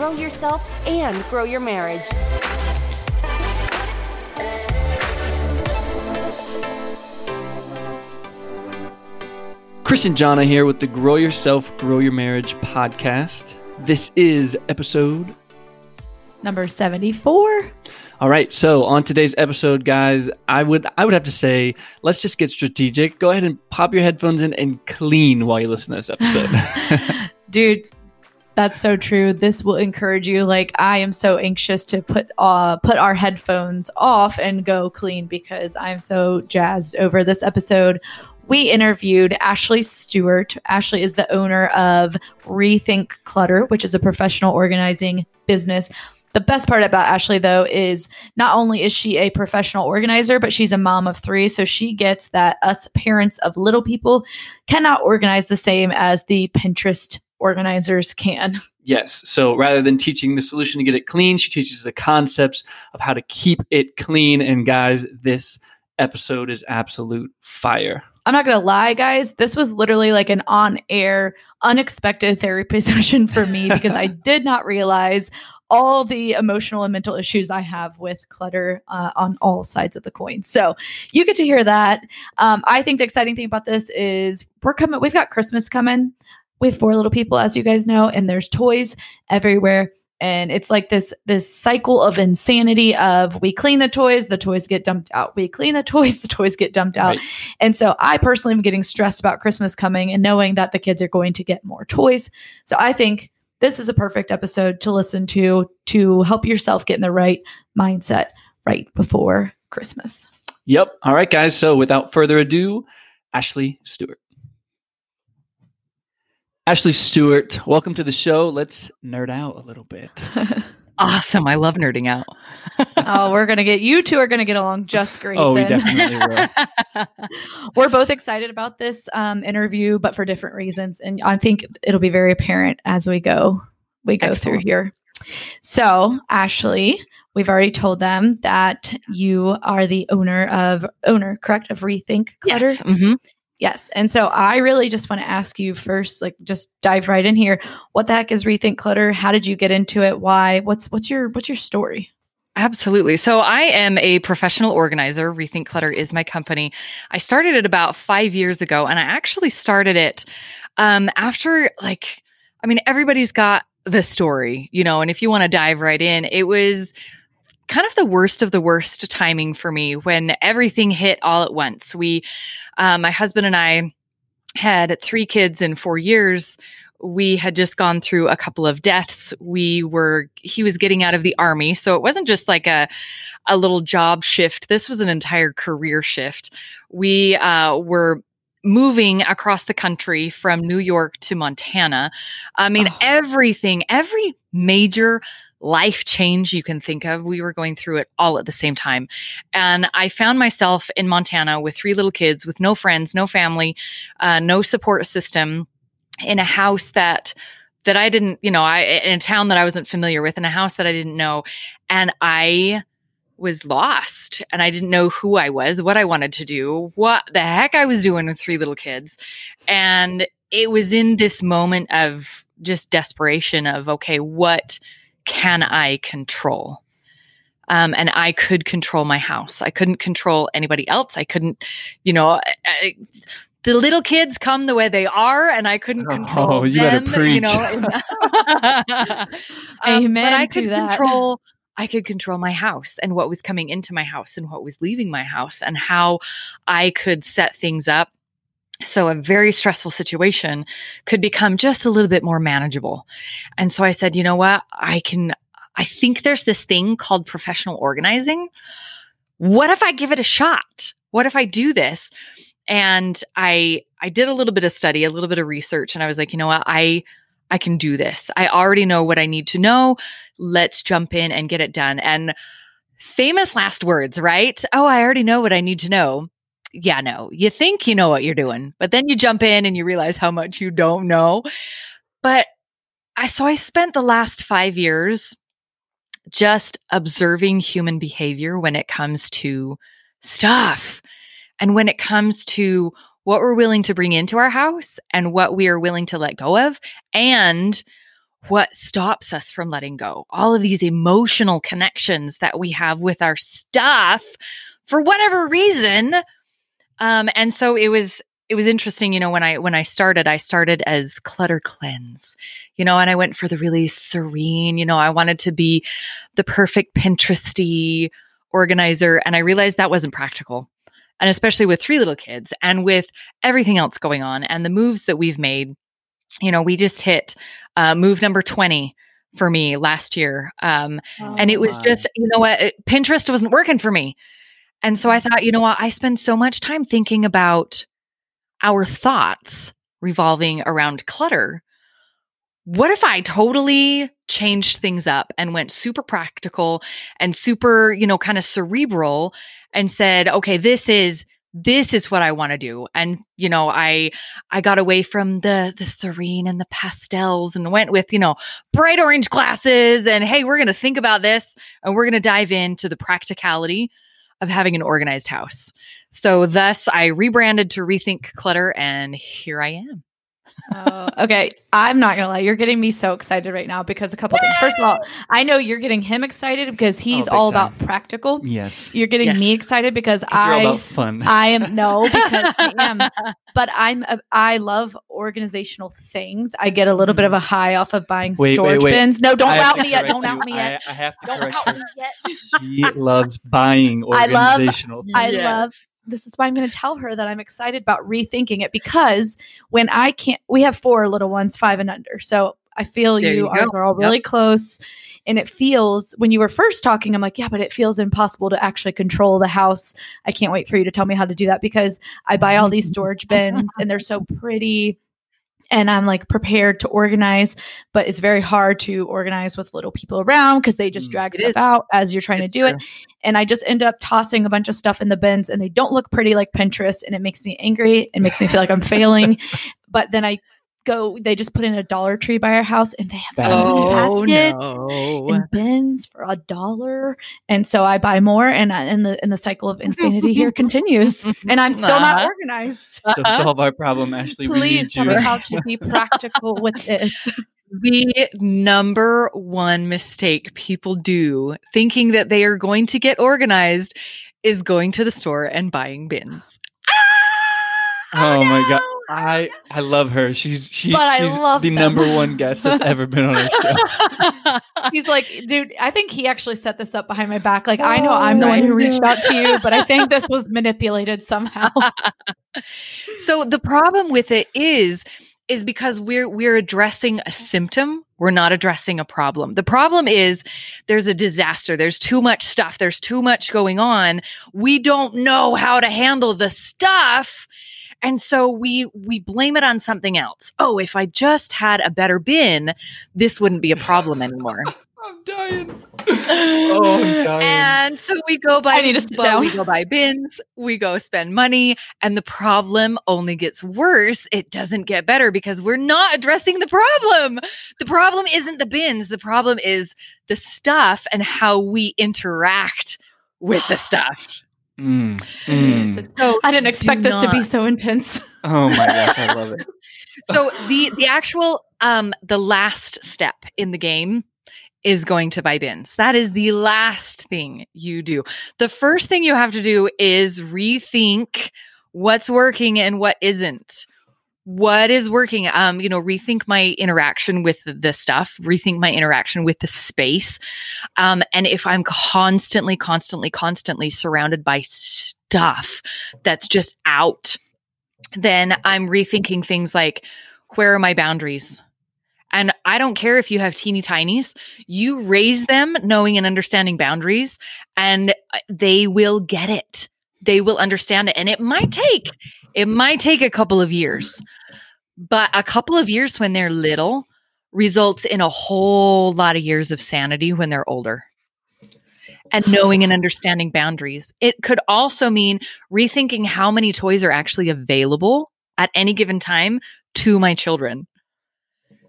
grow yourself and grow your marriage. Chris and Jonna here with the Grow Yourself, Grow Your Marriage podcast. This is episode number 74. All right, so on today's episode, guys, I would I would have to say, let's just get strategic. Go ahead and pop your headphones in and clean while you listen to this episode. Dude, that's so true. This will encourage you. Like I am so anxious to put uh put our headphones off and go clean because I'm so jazzed over this episode we interviewed Ashley Stewart. Ashley is the owner of Rethink Clutter, which is a professional organizing business. The best part about Ashley, though, is not only is she a professional organizer, but she's a mom of three. So she gets that us parents of little people cannot organize the same as the Pinterest organizers can. Yes. So rather than teaching the solution to get it clean, she teaches the concepts of how to keep it clean. And guys, this episode is absolute fire. I'm not gonna lie, guys. This was literally like an on-air, unexpected therapy session for me because I did not realize all the emotional and mental issues I have with clutter uh, on all sides of the coin. So you get to hear that. Um, I think the exciting thing about this is we're coming. We've got Christmas coming. We have four little people, as you guys know, and there's toys everywhere. And it's like this this cycle of insanity of we clean the toys the toys get dumped out. We clean the toys the toys get dumped out. Right. and so i personally am getting stressed about christmas coming and knowing that the kids are going to get more toys. So i think this is a perfect episode to listen to to help yourself get in the right mindset right before christmas. Yep. All right guys. So without further ado ashley stewart Ashley Stewart, welcome to the show. Let's nerd out a little bit. awesome. I love nerding out. oh, we're going to get you two are going to get along just great. Oh, then. we definitely will. we're both excited about this um, interview, but for different reasons. And I think it'll be very apparent as we go, we go Excellent. through here. So, Ashley, we've already told them that you are the owner of owner, correct, of Rethink Clutter. Yes. Mm-hmm. Yes. And so I really just want to ask you first, like just dive right in here. What the heck is Rethink Clutter? How did you get into it? Why? What's what's your what's your story? Absolutely. So I am a professional organizer. Rethink Clutter is my company. I started it about five years ago, and I actually started it um, after like, I mean, everybody's got the story, you know, and if you want to dive right in, it was kind of the worst of the worst timing for me when everything hit all at once. We, um, my husband and I had three kids in four years. We had just gone through a couple of deaths. We were, he was getting out of the army. So it wasn't just like a, a little job shift. This was an entire career shift. We uh, were moving across the country from New York to Montana. I mean, oh. everything, every major life change you can think of. We were going through it all at the same time. And I found myself in Montana with three little kids, with no friends, no family, uh, no support system, in a house that that I didn't, you know, I in a town that I wasn't familiar with, in a house that I didn't know, and I was lost and I didn't know who I was, what I wanted to do, what the heck I was doing with three little kids. And it was in this moment of just desperation of okay, what can I control? Um, and I could control my house. I couldn't control anybody else. I couldn't, you know, I, the little kids come the way they are, and I couldn't oh, control oh, you them. You know, um, Amen. But I could control. I could control my house and what was coming into my house and what was leaving my house and how I could set things up so a very stressful situation could become just a little bit more manageable. And so I said, you know what? I can, I think there's this thing called professional organizing. What if I give it a shot? What if I do this? And I, I did a little bit of study, a little bit of research, and I was like, you know what? I, I can do this. I already know what I need to know. Let's jump in and get it done. And famous last words, right? Oh, I already know what I need to know yeah, no, you think you know what you're doing, but then you jump in and you realize how much you don't know. But I, so I spent the last five years just observing human behavior when it comes to stuff and when it comes to what we're willing to bring into our house and what we are willing to let go of and what stops us from letting go, all of these emotional connections that we have with our stuff for whatever reason. Um, and so it was it was interesting, you know, when I when I started, I started as clutter cleanse, you know, and I went for the really serene, you know, I wanted to be the perfect Pinteresty organizer, and I realized that wasn't practical. And especially with three little kids and with everything else going on and the moves that we've made, you know, we just hit uh, move number 20 for me last year. Um, Oh, and it was my. just, you know what, Pinterest wasn't working for me. And so I thought, you know what, I spend so much time thinking about our thoughts revolving around clutter. What if I totally changed things up and went super practical and super, you know, kind of cerebral and said, okay, this is this is what I want to do. And you know, I I got away from the the serene and the pastels and went with, you know, bright orange glasses and hey, we're going to think about this and we're going to dive into the practicality of having an organized house. So thus I rebranded to Rethink Clutter and here I am. Oh, okay. I'm not gonna lie. You're getting me so excited right now because a couple things. First of all, I know you're getting him excited because oh, he's big all time. about practical. Yes. You're getting me Yes. excited because 'Cause you're all I about fun. I am no because I am, but I'm a, I love organizational things. I get a little bit of mm. a high off of buying Wait, wait, storage wait. bins. No, don't I out me yet. Don't out me yet. I, I have to Don't correct out you. me yet. She loves buying I love- organizational. I things. love this is why I'm going to tell her that I'm excited about rethinking it because when I can't, we have four little ones, five and under. So I feel you, you are go. all really close. And it feels when you were first talking, I'm like, yeah, but it feels impossible to actually control the house. I can't wait for you to tell me how to do that because I buy all these storage bins and they're so pretty. And I'm like prepared to organize, but it's very hard to organize with little people around because they just Mm. drag It stuff is. out as you're trying It's to do it and I just end up tossing a bunch of stuff in the bins and they don't look pretty like Pinterest and it makes me angry. It makes me feel like I'm failing. But then I go, they just put in a Dollar Tree by our house and they have so many Oh baskets no. and bins for a dollar. And so I buy more and, I, and the and the cycle of insanity here continues. And I'm still not Uh-huh. organized. So to solve our problem, Ashley, we Please need tell you. me how to be practical with this. The number one mistake people do thinking that they are going to get organized is going to the store and buying bins. Oh my god. No! I I love her. She's she, But I she's love the them. number one guest that's ever been on our show. He's like, dude, I think he actually set this up behind my back. Like, I know I'm the oh, one who reached out to you, but I think this was manipulated somehow. so the problem with it is is because we're we're addressing a symptom we're not addressing a problem the problem is there's a disaster there's too much stuff there's too much going on we don't know how to handle the stuff and so we we blame it on something else oh if i just had a better bin this wouldn't be a problem anymore I'm dying. Oh, I'm dying. and so we go buy I need to sit down. we go buy bins, we go spend money, and the problem only gets worse. It doesn't get better because we're not addressing the problem. The problem isn't the bins, the problem is the stuff and how we interact with the stuff. Mm, mm. So I didn't expect do this to be so intense. Oh my gosh, I love it. so the the actual um the last step in the game is going to buy bins. That is the last thing you do. The first thing you have to do is rethink what's working and what isn't. What is working? Um, you know, rethink my interaction with the stuff, rethink my interaction with the space. Um, and if I'm constantly, constantly, constantly surrounded by stuff that's just out, then I'm rethinking things like where are my boundaries? And I don't care if you have teeny tinies, you raise them knowing and understanding boundaries, and uh, they will get it. They will understand it. And it might take, it might take a couple of years, but a couple of years when they're little results in a whole lot of years of sanity when they're older. And knowing and understanding boundaries. It could also mean rethinking how many toys are actually available at any given time to my children.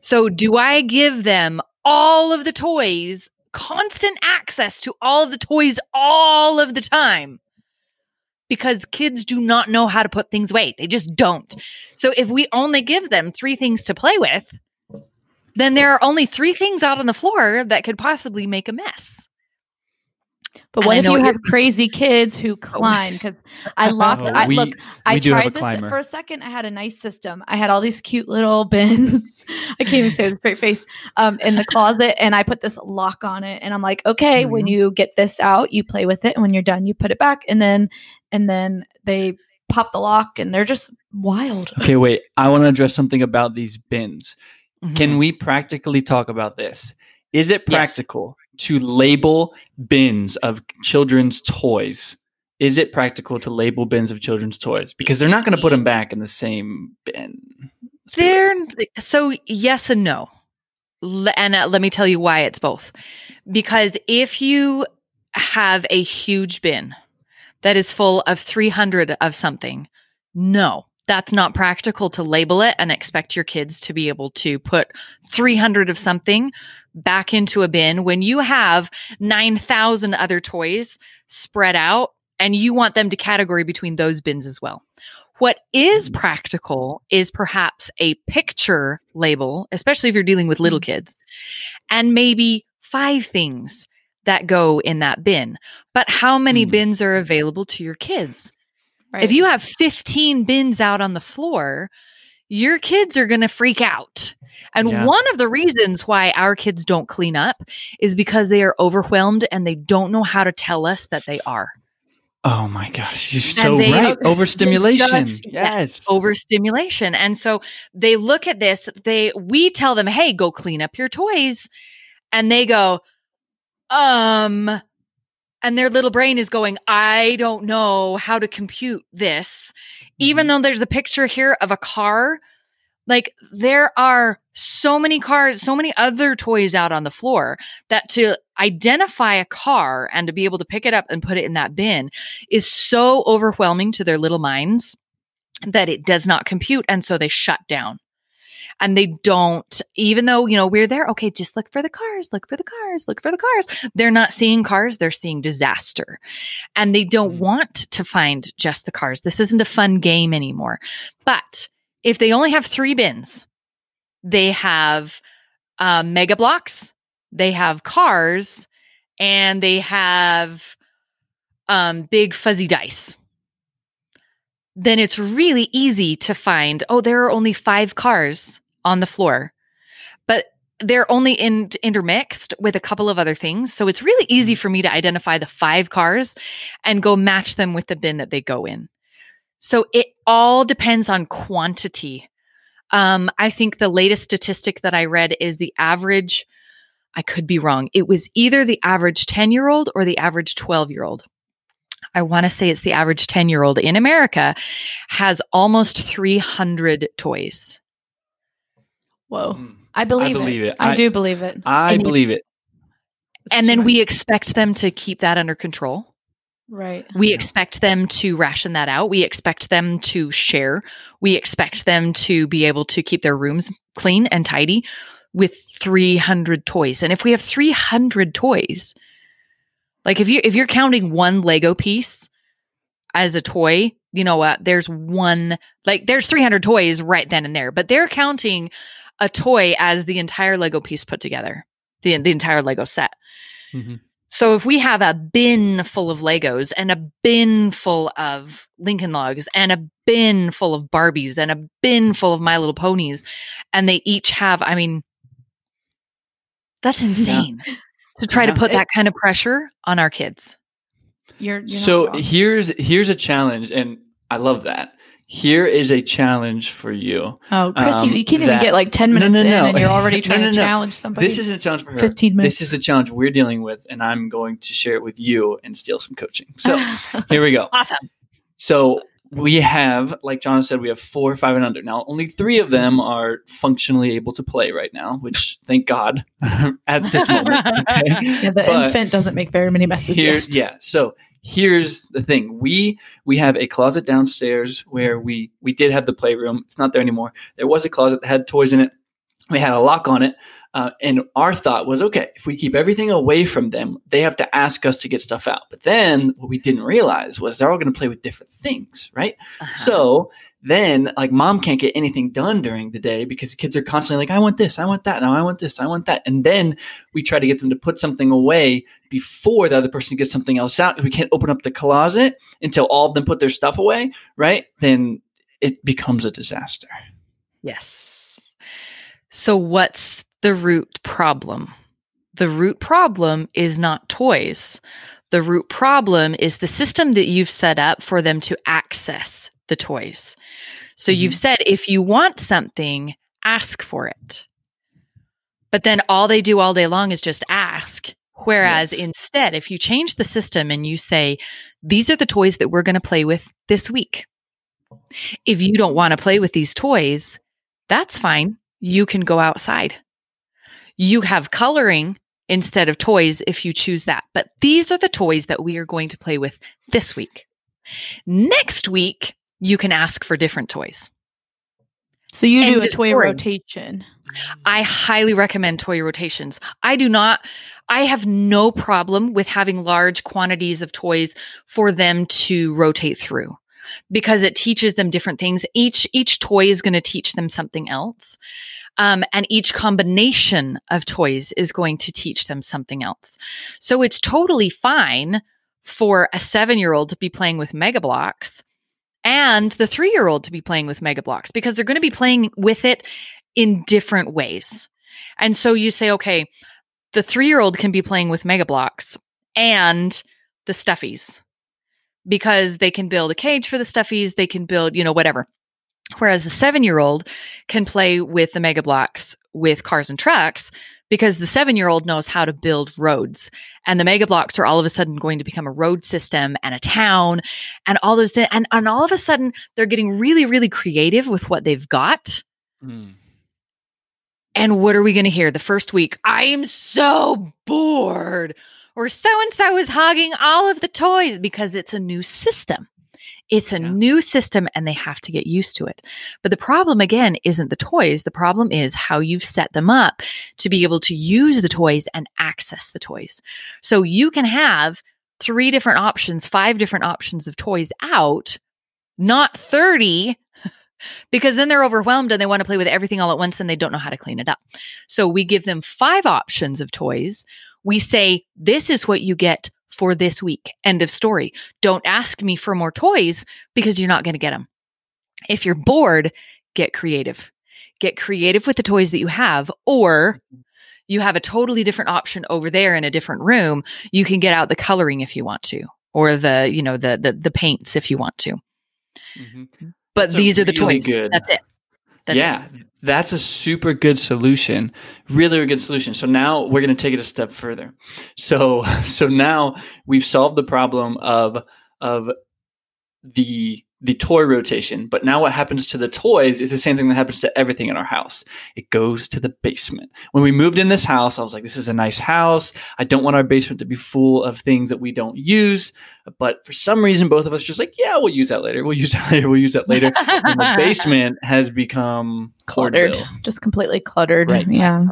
So, do I give them all of the toys, constant access to all of the toys all of the time? Because kids do not know how to put things away. They just don't. So, if we only give them three things to play with, then there are only three things out on the floor that could possibly make a mess. But what if you have crazy kids who climb? Because I locked. Oh, I we- look. I tried this for a second. I had a nice system. I had all these cute little bins. I can't even say with a straight face. Um, in the closet, and I put this lock on it. And I'm like, okay, when Mm-hmm. you get this out, you play with it, and when you're done, you put it back. And then, and then they pop the lock, and they're just wild. Okay, wait. I want to address something about these bins. Mm-hmm. Can we practically talk about this? Is it Yes. practical to label bins of children's toys? Is it practical to label bins of children's toys? Because they're not going to put them back in the same bin. Let's be real. They're so yes and no. And uh, let me tell you why it's both. Because if you have a huge bin that is full of 300 of something, no, that's not practical to label it and expect your kids to be able to put 300 of something back into a bin when you have 9,000 other toys spread out and you want them to category between those bins as well. What is mm. practical is perhaps a picture label, especially if you're dealing with little mm. kids, and maybe five things that go in that bin. But how many Mm. bins are available to your kids? Right? If you have 15 bins out on the floor, your kids are going to freak out. And Yeah. one of the reasons why our kids don't clean up is because they are overwhelmed and they don't know how to tell us that they are. Oh my gosh, you're so they- right. Overstimulation. just- yes. overstimulation. And so they look at this, they we tell them, "Hey, go clean up your toys." And they go, "Um," and their little brain is going, "I don't know how to compute this." Even though there's a picture here of a car, like there are so many cars, so many other toys out on the floor that to identify a car and to be able to pick it up and put it in that bin is so overwhelming to their little minds that it does not compute. And so they shut down. And they don't, even though, you know, we're there, okay, just look for the cars, look for the cars, look for the cars. They're not seeing cars, they're seeing disaster. And they don't Mm. want to find just the cars. This isn't a fun game anymore. But if they only have three bins, they have uh, Mega Bloks, they have cars, and they have um, big fuzzy dice. Then it's really easy to find, oh, there are only five cars on the floor, but they're only in, intermixed with a couple of other things. So it's really easy for me to identify the five cars and go match them with the bin that they go in. So it all depends on quantity. Um, I think the latest statistic that I read is the average, I could be wrong. It was either the average 10 year old or the average 12 year old. I want to say it's the average 10 year old in America has almost 300 toys. Whoa, Mm. I believe, believe it. it. I, I- do believe it. I And it's- believe it. And then we expect them to keep that under control. right. We Yeah. expect them to ration that out. We expect them to share. We expect them to be able to keep their rooms clean and tidy with 300 toys. And if we have 300 toys, like if you if you're counting one Lego piece as a toy, you know what? There's one like there's 300 toys right then and there, but they're counting a toy as the entire Lego piece put together. The the entire Lego set. Mhm. So if we have a bin full of Legos and a bin full of Lincoln Logs and a bin full of Barbies and a bin full of My Little Ponies, and they each have, I mean, that's insane to try Yeah. to put that kind of pressure on our kids. You're, you're so here's here's a challenge, and I love that. Here is a challenge for you. Oh, Chris, you, um, you can't even get like 10 No, minutes no, in and you're already No, trying no, to challenge somebody. This isn't a challenge for her. 15 minutes. This is a challenge we're dealing with, and I'm going to share it with you and steal some coaching. So here we go. Awesome. So we have, like John said, we have four, five, and under. Now, only three of them are functionally able to play right now, which thank God at this moment. Okay? yeah, the But infant doesn't make very many messes Here, yet. yeah. So here's the thing: we we have a closet downstairs where we we did have the playroom. It's not there anymore. There was a closet that had toys in it. We had a lock on it, uh, and our thought was, okay, if we keep everything away from them, they have to ask us to get stuff out. But then what we didn't realize was they're all going to play with different things, right? Uh-huh. So then like mom can't get anything done during the day because kids are constantly like, I want this, I want that, now I want this, I want that. And then we try to get them to put something away before the other person gets something else out. We can't open up the closet until all of them put their stuff away, right? Then it becomes a disaster. Yes. So, what's the root problem? The root problem is not toys. The root problem is the system that you've set up for them to access the toys. So, Mm-hmm. you've said if you want something, ask for it. But then all they do all day long is just ask. Whereas Yes. instead, if you change the system and you say, these are the toys that we're going to play with this week. If you don't want to play with these toys, that's fine. You can go outside. You have coloring instead of toys if you choose that. But these are the toys that we are going to play with this week. Next week, you can ask for different toys. So you do a toy rotation. I highly recommend toy rotations. I do not, I have no problem with having large quantities of toys for them to rotate through because it teaches them different things. Each, each toy is going to teach them something else. Um, and each combination of toys is going to teach them something else. So it's totally fine for a seven year old to be playing with Mega Bloks and the three year old to be playing with Mega Bloks because they're going to be playing with it in different ways. And so you say, okay, the three year old can be playing with Mega Bloks and the stuffies because they can build a cage for the stuffies, they can build, you know, whatever. Whereas the seven year old can play with the Mega Bloks with cars and trucks because the seven year old knows how to build roads. And the Mega Bloks are all of a sudden going to become a road system and a town and all those things. And, and all of a sudden, they're getting really, really creative with what they've got. Mm. And what are we going to hear the first week? I am so bored. Or so and so is hogging all of the toys because it's a new system. It's a Yeah. new system and they have to get used to it. But the problem again isn't the toys. The problem is how you've set them up to be able to use the toys and access the toys. So you can have three different options, five different options of toys out, not 30 because then they're overwhelmed and they want to play with everything all at once and they don't know how to clean it up. So we give them five options of toys. We say, this is what you get for this week. End of story. Don't ask me for more toys because you're not going to get them. If you're bored, get creative. Get creative with the toys that you have, or you have a totally different option over there in a different room. You can get out the coloring if you want to, or the, you know, the the, the paints if you want to. Mhm. But That's these are the really toys. good- That's it. That's it. yeah, that's a super good solution. Really, a good solution. So now we're going to take it a step further. So, so now we've solved the problem of of the the toy rotation. But now what happens to the toys is the same thing that happens to everything in our house. It goes to the basement. When we moved in this house, I was like, this is a nice house. I don't want our basement to be full of things that we don't use. But for some reason, both of us just like, yeah, we'll use that later. We'll use that later. We'll use that later. and the basement has become cluttered, just completely cluttered. Right. Yeah.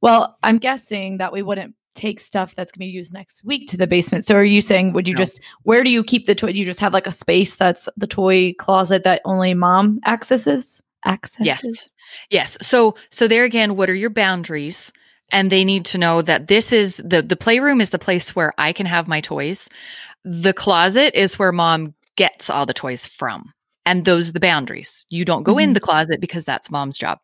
Well, I'm guessing that we wouldn't take stuff that's going to be used next week to the basement. So are you saying would you No. just where do you keep the toy? Do you just have like a space that's the toy closet that only mom accesses? Accesses. Yes. Yes. So so there again, what are your boundaries? And they need to know that this is the the playroom is the place where I can have my toys. The closet is where mom gets all the toys from. And those are the boundaries. You don't go in Mhm. the closet because that's mom's job.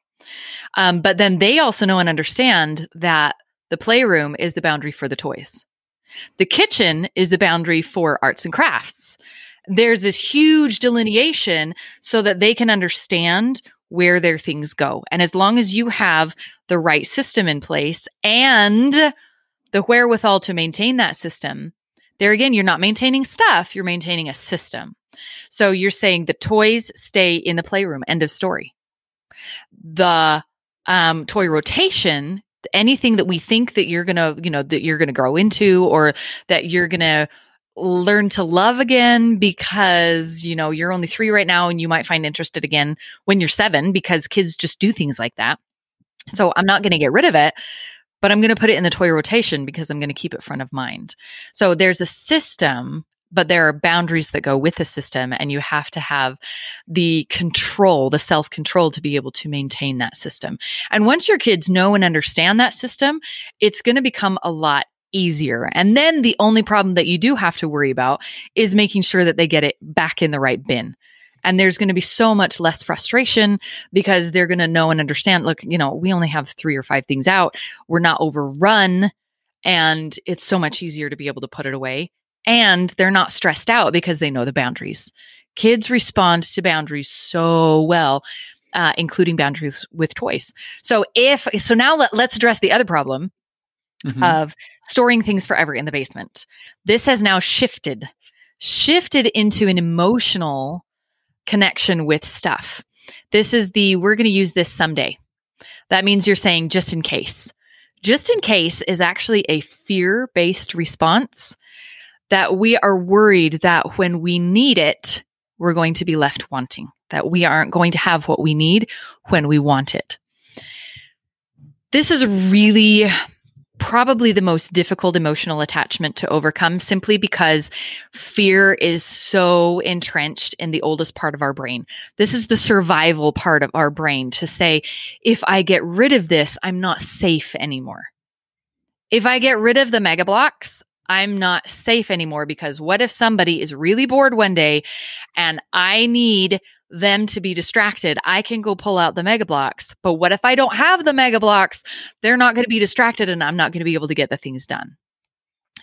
Um, but then they also know and understand that the playroom is the boundary for the toys. The kitchen is the boundary for arts and crafts. There's this huge delineation so that they can understand where their things go. And as long as you have the right system in place and the wherewithal to maintain that system, there again, you're not maintaining stuff, you're maintaining a system. So you're saying the toys stay in the playroom, end of story. The um, toy rotation, anything that we think that you're gonna, you know, that you're gonna grow into or that you're gonna learn to love again because you know you're only three right now and you might find interested again when you're seven because kids just do things like that. So i'm not going to get rid of it but i'm going to put it in the toy rotation because i'm going to keep it front of mind. So there's a system but there are boundaries that go with the system and you have to have the control the self control to be able to maintain that system. And once your kids know and understand that system it's going to become a lot easier. And then the only problem that you do have to worry about is making sure that they get it back in the right bin. And there's going to be so much less frustration because they're going to know and understand look you know we only have three or five things out. We're not overrun and it's so much easier to be able to put it away and they're not stressed out because they know the boundaries kids respond to boundaries so well uh, including boundaries with toys so if so now let, let's address the other problem Mhm. of storing things forever in the basement. This has now shifted, shifted into an emotional connection with stuff. This is the we're going to use this someday. That means you're saying just in case. Just in case is actually a fear based response that we are worried that when we need it, we're going to be left wanting, that we aren't going to have what we need when we want it. This is really probably the most difficult emotional attachment to overcome simply because fear is so entrenched in the oldest part of our brain. This is the survival part of our brain to say, if I get rid of this, I'm not safe anymore. If I get rid of the Mega Bloks, I'm not safe anymore because what if somebody is really bored one day and I need them to be distracted? I can go pull out the Mega Bloks. But what if I don't have the Mega Bloks? They're not going to be distracted and I'm not going to be able to get the things done.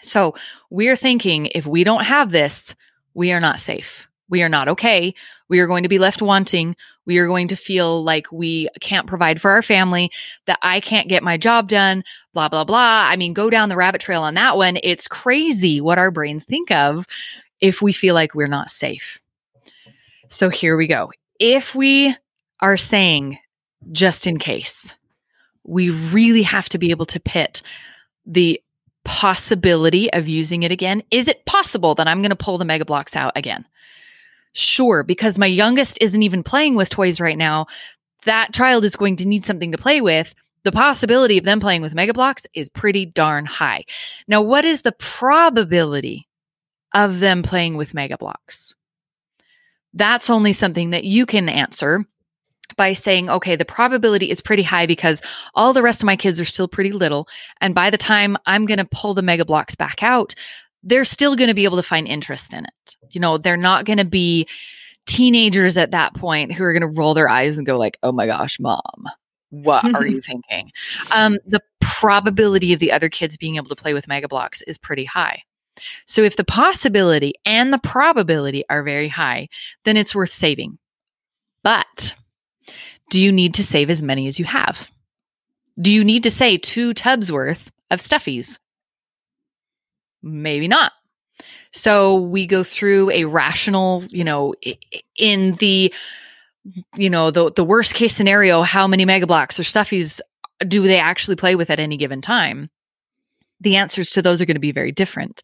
So we're thinking if we don't have this, we are not safe. We are not okay. We are going to be left wanting. We are going to feel like we can't provide for our family, that I can't get my job done, blah, blah, blah. I mean, go down the rabbit trail on that one. It's crazy what our brains think of if we feel like we're not safe. So here we go. If we are saying just in case, we really have to be able to pit the possibility of using it again. Is it possible that I'm going to pull the Mega Bloks out again? Sure, because my youngest isn't even playing with toys right now. That child is going to need something to play with. The possibility of them playing with Mega Bloks is pretty darn high. Now, what is the probability of them playing with Mega Bloks? That's only something that you can answer by saying, okay, the probability is pretty high because all the rest of my kids are still pretty little. And by the time I'm going to pull the Mega Bloks back out, they're still going to be able to find interest in it. You know, they're not going to be teenagers at that point who are going to roll their eyes and go like, "Oh my gosh, mom, what are you thinking?" Um, the probability of the other kids being able to play with Mega Bloks is pretty high. So if the possibility and the probability are very high, then it's worth saving. But do you need to save as many as you have? Do you need to say two tubs worth of stuffies? Maybe not. So we go through a rational, you know, in the, you know, the the worst case scenario, how many Mega Bloks or stuffies do they actually play with at any given time? The answers to those are going to be very different,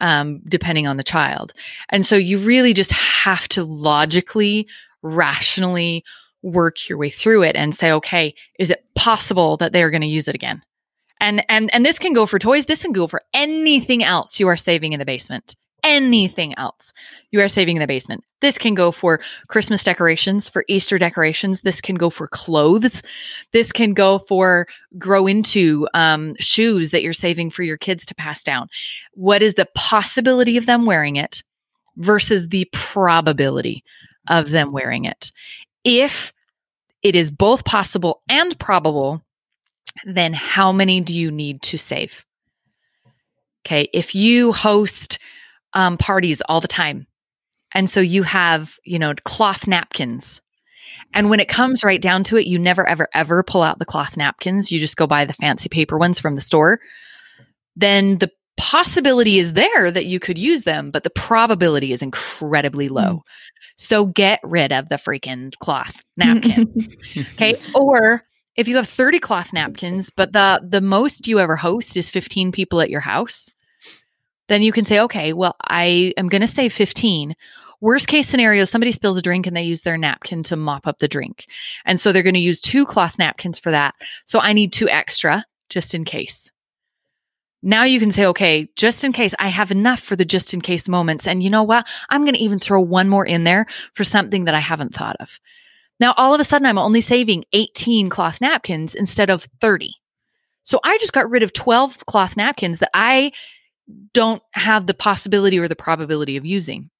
um, depending on the child. And so you really just have to logically, rationally work your way through it and say, okay, is it possible that they're going to use it again? And and and this can go for toys. This can go for anything else you are saving in the basement. Anything else you are saving in the basement. This can go for Christmas decorations, for Easter decorations. This can go for clothes. This can go for grow into um, shoes that you're saving for your kids to pass down. What is the possibility of them wearing it versus the probability of them wearing it? If it is both possible and probable, then how many do you need to save? Okay, if you host um, parties all the time, and so you have, you know, cloth napkins, and when it comes right down to it, you never, ever, ever pull out the cloth napkins. You just go buy the fancy paper ones from the store. Then the possibility is there that you could use them, but the probability is incredibly low. So get rid of the freaking cloth napkins. Okay. Or if you have 30 cloth napkins, but the the most you ever host is 15 people at your house, then you can say, okay, well, I am gonna save 15. Worst case scenario, somebody spills a drink and they use their napkin to mop up the drink. And so they're gonna use two cloth napkins for that. So I need two extra just in case. Now you can say, okay, just in case I have enough for the just in case moments. And you know what? I'm going to even throw one more in there for something that I haven't thought of. Now, all of a sudden, I'm only saving 18 cloth napkins instead of 30. So I just got rid of 12 cloth napkins that I don't have the possibility or the probability of using.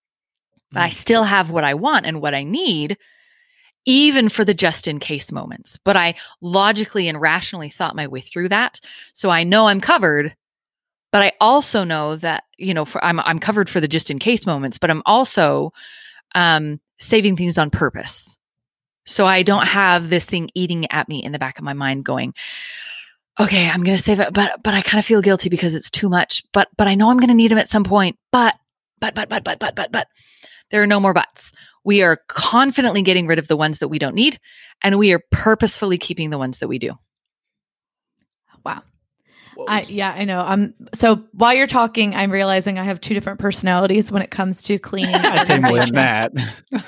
But I still have what I want and what I need, even for the just in case moments. But I logically and rationally thought my way through that. So I know I'm covered. But I also know that, you know, for, I'm, I'm covered for the just in case moments, but I'm also um, saving things on purpose. So I don't have this thing eating at me in the back of my mind going, okay, I'm going to save it, but, but I kind of feel guilty because it's too much, but, but I know I'm going to need them at some point, but, but, but, but, but, but, but, but there are no more buts. We are confidently getting rid of the ones that we don't need, and we are purposefully keeping the ones that we do. Wow. I yeah, I know. I'm so while you're talking, I'm realizing I have two different personalities when it comes to cleaning. I'd say more than that.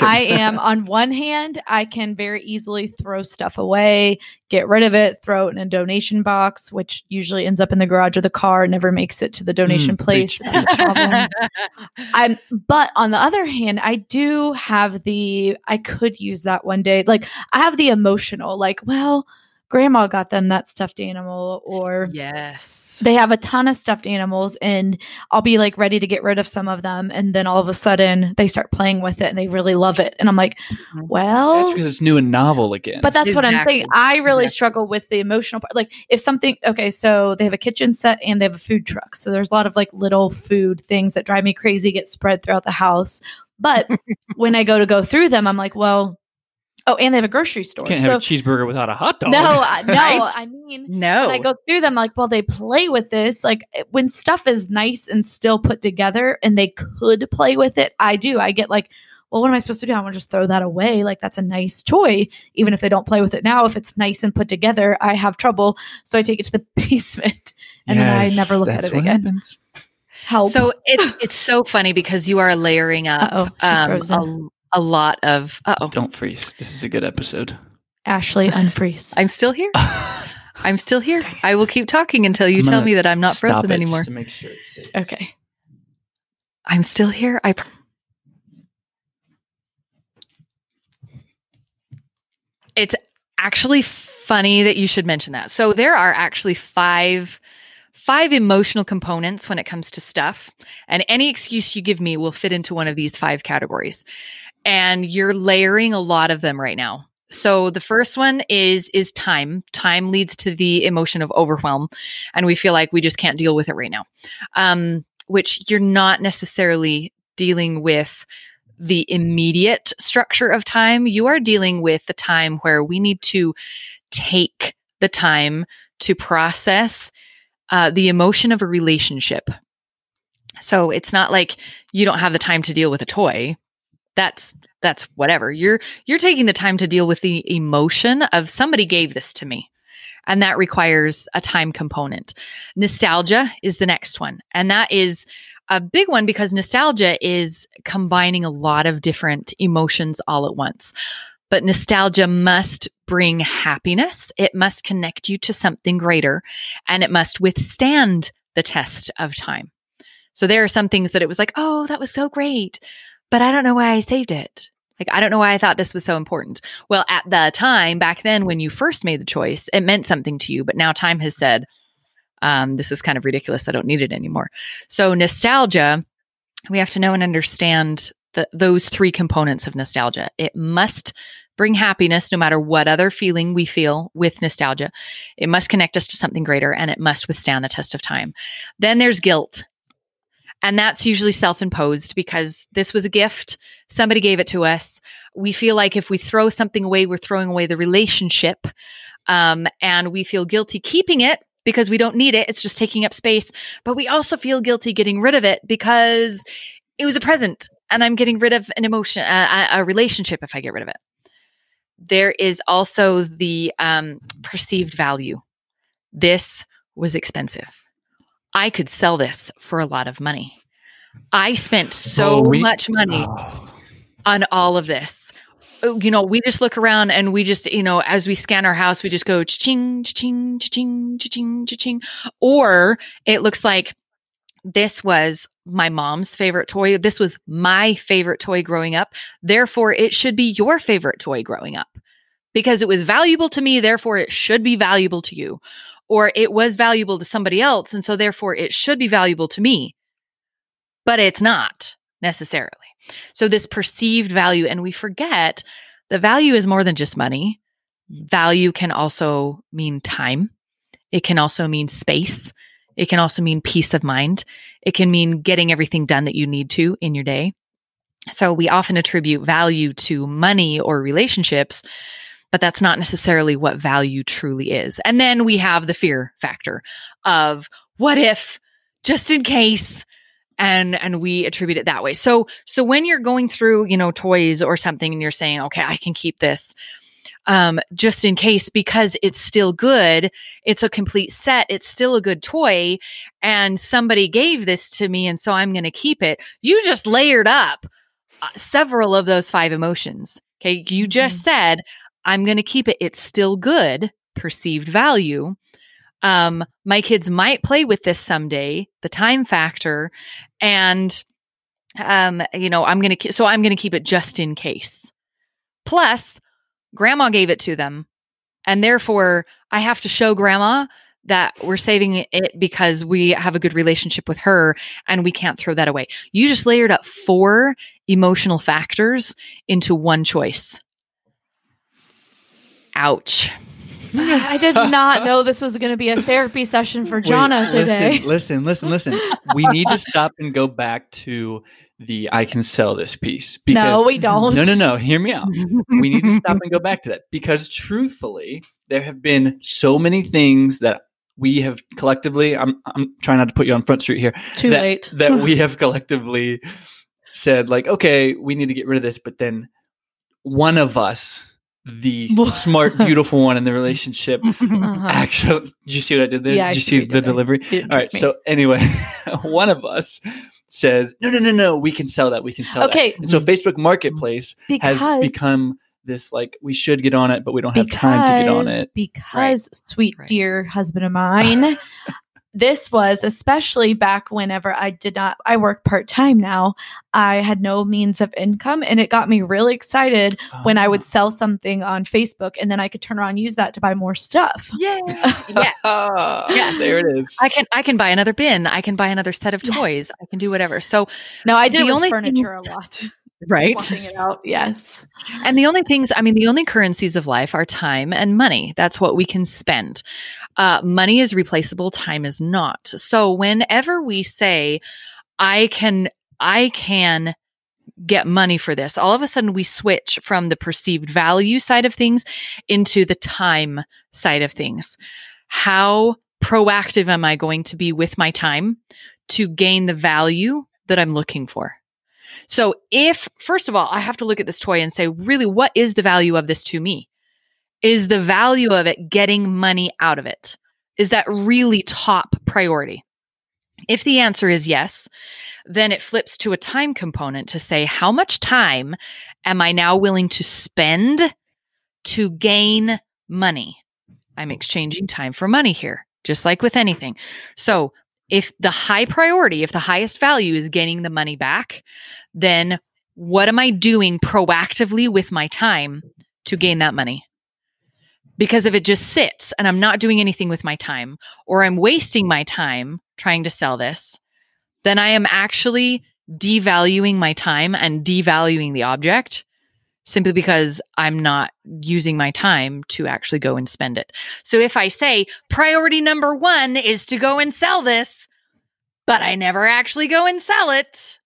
I am on one hand, I can very easily throw stuff away, get rid of it, throw it in a donation box, which usually ends up in the garage or the car, never makes it to the donation Mm, place. That's a problem. I'm but on the other hand, I do have the I could use that one day. Like I have the emotional, like, well, grandma got them that stuffed animal or Yes. they have a ton of stuffed animals and I'll be like ready to get rid of some of them and then all of a sudden they start playing with it and they really love it and I'm like, Mhm. well, That's because it's new and novel again. but that's what I'm saying. I really Exactly. struggle with the emotional part. Like if something okay, so they have a kitchen set and they have a food truck. So there's a lot of like little food things that drive me crazy get spread throughout the house. But when I go to go through them, I'm like, well, oh, and they have a grocery store. can't so have a cheeseburger without a hot dog. no, I- no, Right? I mean No. when I go through them, like, well, they play with this. Like, when stuff is nice and still put together and they could play with it, I do. I get like, well, what am I supposed to do? I want to just throw that away. Like, that's a nice toy. Even if they don't play with it now, if it's nice and put together, I have trouble. So I take it to the basement and then I never look at it what again. happens. Help. So it's it's so funny because you are layering up Uh-oh, she's um, frozen. a, a lot of. Uh oh, Don't freeze. This is a good episode. Ashley, unfreeze. I'm still here. I'm still here. I will keep talking until you I'm tell gonna me that I'm not Stop frozen it anymore. Just to make sure it's safe. okay. I'm still here. I. pr- It's actually funny that you should mention that. So there are actually five five emotional components when it comes to stuff, and any excuse you give me will fit into one of these five categories. And you're layering a lot of them right now. So the first one is is time. Time leads to the emotion of overwhelm, and we feel like we just can't deal with it right now. Um, which you're not necessarily dealing with the immediate structure of time. You are dealing with the time where we need to take the time to process uh, the emotion of a relationship. So it's not like you don't have the time to deal with a toy. That's that's whatever. You're you're taking the time to deal with the emotion of somebody gave this to me. And that requires a time component. Nostalgia is the next one. And that is a big one because nostalgia is combining a lot of different emotions all at once. But nostalgia must bring happiness. It must connect you to something greater and it must withstand the test of time. So there are some things that it was like, oh, that was so great, but I don't know why I saved it. Like, I don't know why I thought this was so important. Well, at the time, back then, when you first made the choice, it meant something to you. But now time has said, um, this is kind of ridiculous. I don't need it anymore. So, nostalgia, we have to know and understand the, those three components of nostalgia. It must bring happiness no matter what other feeling we feel with nostalgia. It must connect us to something greater and it must withstand the test of time. Then there's guilt. And that's usually self imposed because this was a gift. Somebody gave it to us. We feel like if we throw something away, we're throwing away the relationship. Um, and we feel guilty keeping it because we don't need it. It's just taking up space. But we also feel guilty getting rid of it because it was a present and I'm getting rid of an emotion, a, a relationship if I get rid of it. There is also the um, perceived value. This was expensive. I could sell this for a lot of money. I spent so Oh, we- much money Oh. on all of this. uh, you know, we just look around and we just, you know, as we scan our house, we just go ching, ching, ching, ching, ching, or it looks like this was my mom's favorite toy. This was my favorite toy growing up. Therefore, it should be your favorite toy growing up because it was valuable to me. Therefore, it should be valuable to you. Or it was valuable to somebody else. And so, therefore, it should be valuable to me. But it's not necessarily. So, this perceived value, and we forget the value is more than just money. Value can also mean time, it can also mean space, it can also mean peace of mind. It can mean getting everything done that you need to in your day. So we often attribute value to money or relationships, but that's not necessarily what value truly is. And then we have the fear factor of what if, just in case, and and we attribute it that way. So so when you're going through, you know, toys or something and you're saying, "Okay, I can keep this." um, just in case because it's still good. It's a complete set. It's still a good toy. And somebody gave this to me. And so I'm going to keep it. You just layered up uh, several of those five emotions. Okay. You just mm-hmm. said, I'm going to keep it. It's still good, perceived value. Um, my kids might play with this someday, the time factor. And, um, you know, I'm going to, so I'm going to keep it just in case. Plus, grandma gave it to them. And therefore, I have to show grandma that we're saving it because we have a good relationship with her and we can't throw that away. You just layered up four emotional factors into one choice. Ouch. I did not know this was going to be a therapy session for Jonna today. Listen, listen, listen, listen. We need to stop and go back to the I can sell this piece. Because, no, we don't. No, no, no. Hear me out. we need to stop and go back to that because truthfully, there have been so many things that we have collectively. I'm I'm trying not to put you on front street here. Too that, late. that we have collectively said like, okay, we need to get rid of this, but then one of us the smart, beautiful one in the relationship. Uh-huh. Actually, did you see what I did there? Yeah, did you see the delivery? All right. Me. So anyway, one of us says, "No, no, no, no, we can sell that. We can sell okay. that." And so Facebook Marketplace because has become this like we should get on it, but we don't have time to get on it. Because right. sweet right. dear husband of mine this was especially back whenever I did not, I work part time now. I had no means of income, and it got me really excited oh. when I would ah. sell something on Facebook and then I could turn around and use that to buy more stuff. Yeah. yeah. yeah. There it is. I can I can buy another bin. I can buy another set of toys. Yes. I can do whatever. So no, I did the only furniture thing, a lot. right it out yes and the only things i mean the only currencies of life are time and money that's what we can spend uh, money is replaceable time is not. So whenever we say i can i can get money for this all of a sudden we switch from the perceived value side of things into the time side of things. How proactive am i going to be with my time to gain the value that i'm looking for? So if, first of all, I have to look at this toy and say, really, what is the value of this to me? Is the value of it getting money out of it? Is that really top priority? If the answer is yes, then it flips to a time component to say, how much time am I now willing to spend to gain money? I'm exchanging time for money here, just like with anything. So if the high priority, if the highest value is gaining the money back, then what am I doing proactively with my time to gain that money? Because if it just sits and I'm not doing anything with my time, or I'm wasting my time trying to sell this, then I am actually devaluing my time and devaluing the object simply because I'm not using my time to actually go and spend it. So if I say priority number one is to go and sell this, but I never actually go and sell it,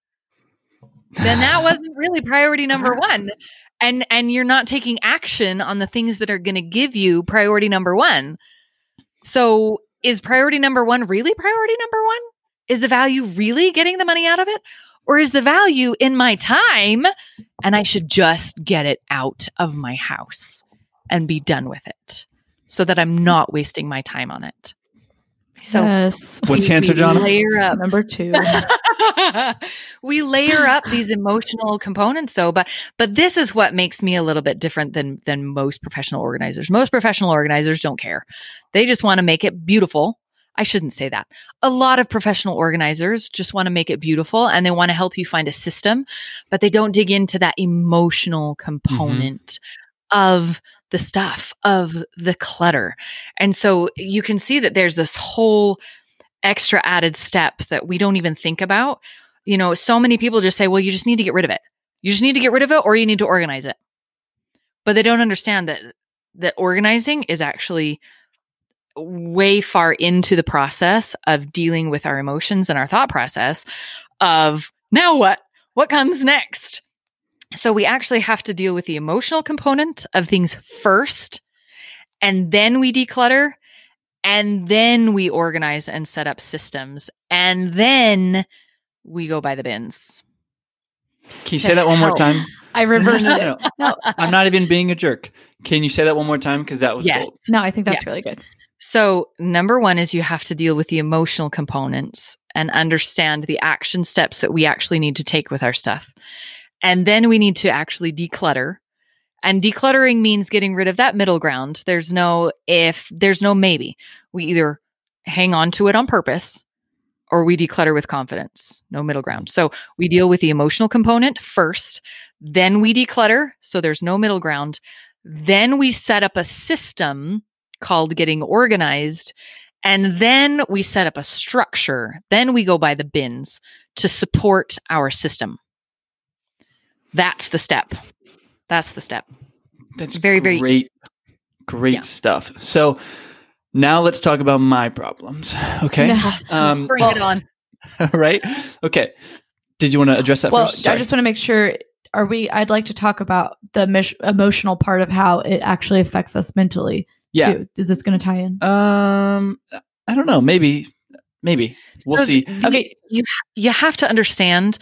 then that wasn't really priority number one. And and you're not taking action on the things that are going to give you priority number 1. So is priority number 1 really priority number 1? Is the value really getting the money out of it? Or is the value in my time and I should just get it out of my house and be done with it so that I'm not wasting my time on it? So, yes. what's the answer, John? Layer up number two. we layer up these emotional components though, but but this is what makes me a little bit different than than most professional organizers. Most professional organizers don't care. They just want to make it beautiful. I shouldn't say that. A lot of professional organizers just want to make it beautiful and they want to help you find a system, but they don't dig into that emotional mm-hmm. component of the stuff, of the clutter. And so you can see that there's this whole extra added step that we don't even think about. You know, so many people just say, well, you just need to get rid of it. You just need to get rid of it or you need to organize it. But they don't understand that that organizing is actually way far into the process of dealing with our emotions and our thought process of now what? What comes next? So we actually have to deal with the emotional component of things first, and then we declutter, and then we organize and set up systems, and then we go buy the bins. Can you say that one more time? I reversed No, it. no, no. No, I'm not even being a jerk. Can you say that one more time? Because that was Yes. gold. no, I think that's really good. So, number one is you have to deal with the emotional components and understand the action steps that we actually need to take with our stuff. And then we need to actually declutter. And decluttering means getting rid of that middle ground. There's no if, there's no maybe. We either hang on to it on purpose or we declutter with confidence. No middle ground. So, we deal with the emotional component first, then we declutter. So, there's no middle ground. Then we set up a system called getting organized. And then we set up a structure. Then we go buy the bins to support our system. That's the step. That's the step. That's Very, very- great, great Yeah. stuff. So now let's talk about my problems. Okay. No. Um, Bring it on. right. Okay. Did you want to address that well, first? I just want to make sure. Are we? I'd like to talk about the mis- emotional part of how it actually affects us mentally. yeah. Too. Is this going to tie in? Um, I don't know. Maybe, maybe we'll So see. the- Okay. You you have to understand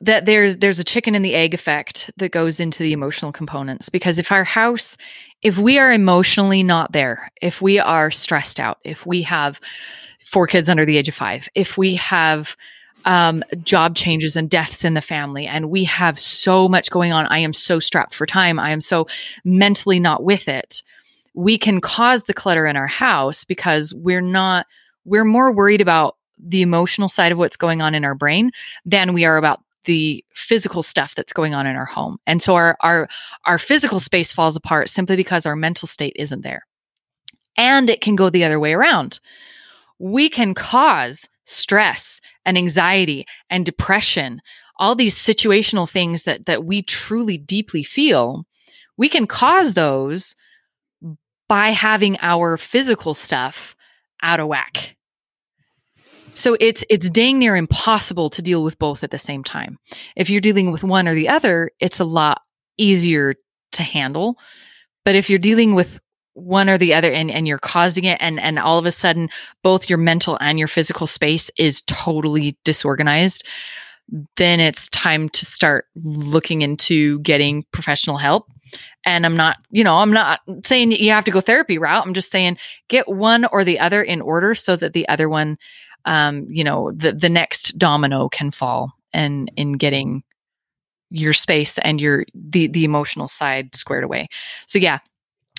that there's there's a chicken and the egg effect that goes into the emotional components because if our house if we are emotionally not there, if we are stressed out, if we have four kids under the age of 5, if we have um, job changes and deaths in the family, and we have so much going on. I am so strapped for time. I am so mentally not with it. We can cause the clutter in our house because we're not, we're more worried about the emotional side of what's going on in our brain than we are about the physical stuff that's going on in our home. And so our our our physical space falls apart simply because our mental state isn't there. And it can go the other way around. We can cause stress and anxiety and depression, all these situational things that that we truly deeply feel. We can cause those by having our physical stuff out of whack. So it's it's dang near impossible to deal with both at the same time. If you're dealing with one or the other, it's a lot easier to handle. But if you're dealing with one or the other and, and you're causing it and and all of a sudden both your mental and your physical space is totally disorganized, then it's time to start looking into getting professional help. And I'm not, you know, I'm not saying you have to go therapy route. I'm just saying get one or the other in order so that the other one um, you know, the the next domino can fall and in getting your space and your the the emotional side squared away. So yeah,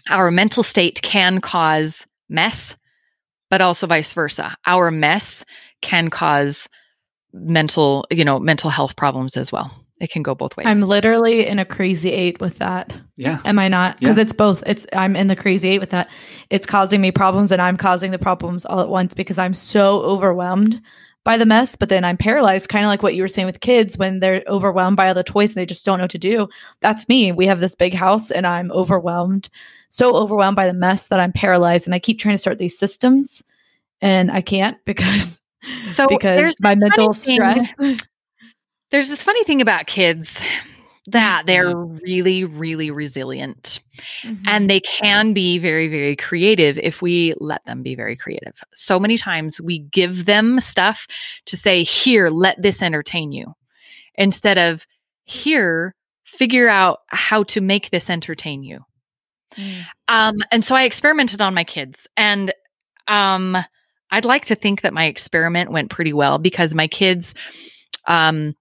our mental state can cause mess, but also vice versa. Our mess can cause mental, you know, mental health problems as well. It can go both ways. I'm literally in a crazy eight with that. Yeah. Am I not? Because Yeah. it's both. It's I'm in the crazy eight with that. It's causing me problems and I'm causing the problems all at once because I'm so overwhelmed by the mess. But then I'm paralyzed, kind of like what you were saying with kids when they're overwhelmed by all the toys and they just don't know what to do. That's me. We have this big house and I'm overwhelmed, so overwhelmed by the mess that I'm paralyzed. And I keep trying to start these systems and I can't because so because my mental funny thing- stress. There's this funny thing about kids that they're really, really resilient. and they can be very very creative if we let them be very creative so many times we give them stuff to say here let this entertain you instead of here figure out how to make this entertain you Mm. um and so i experimented on my kids and um I'd like to think that my experiment went pretty well because my kids um,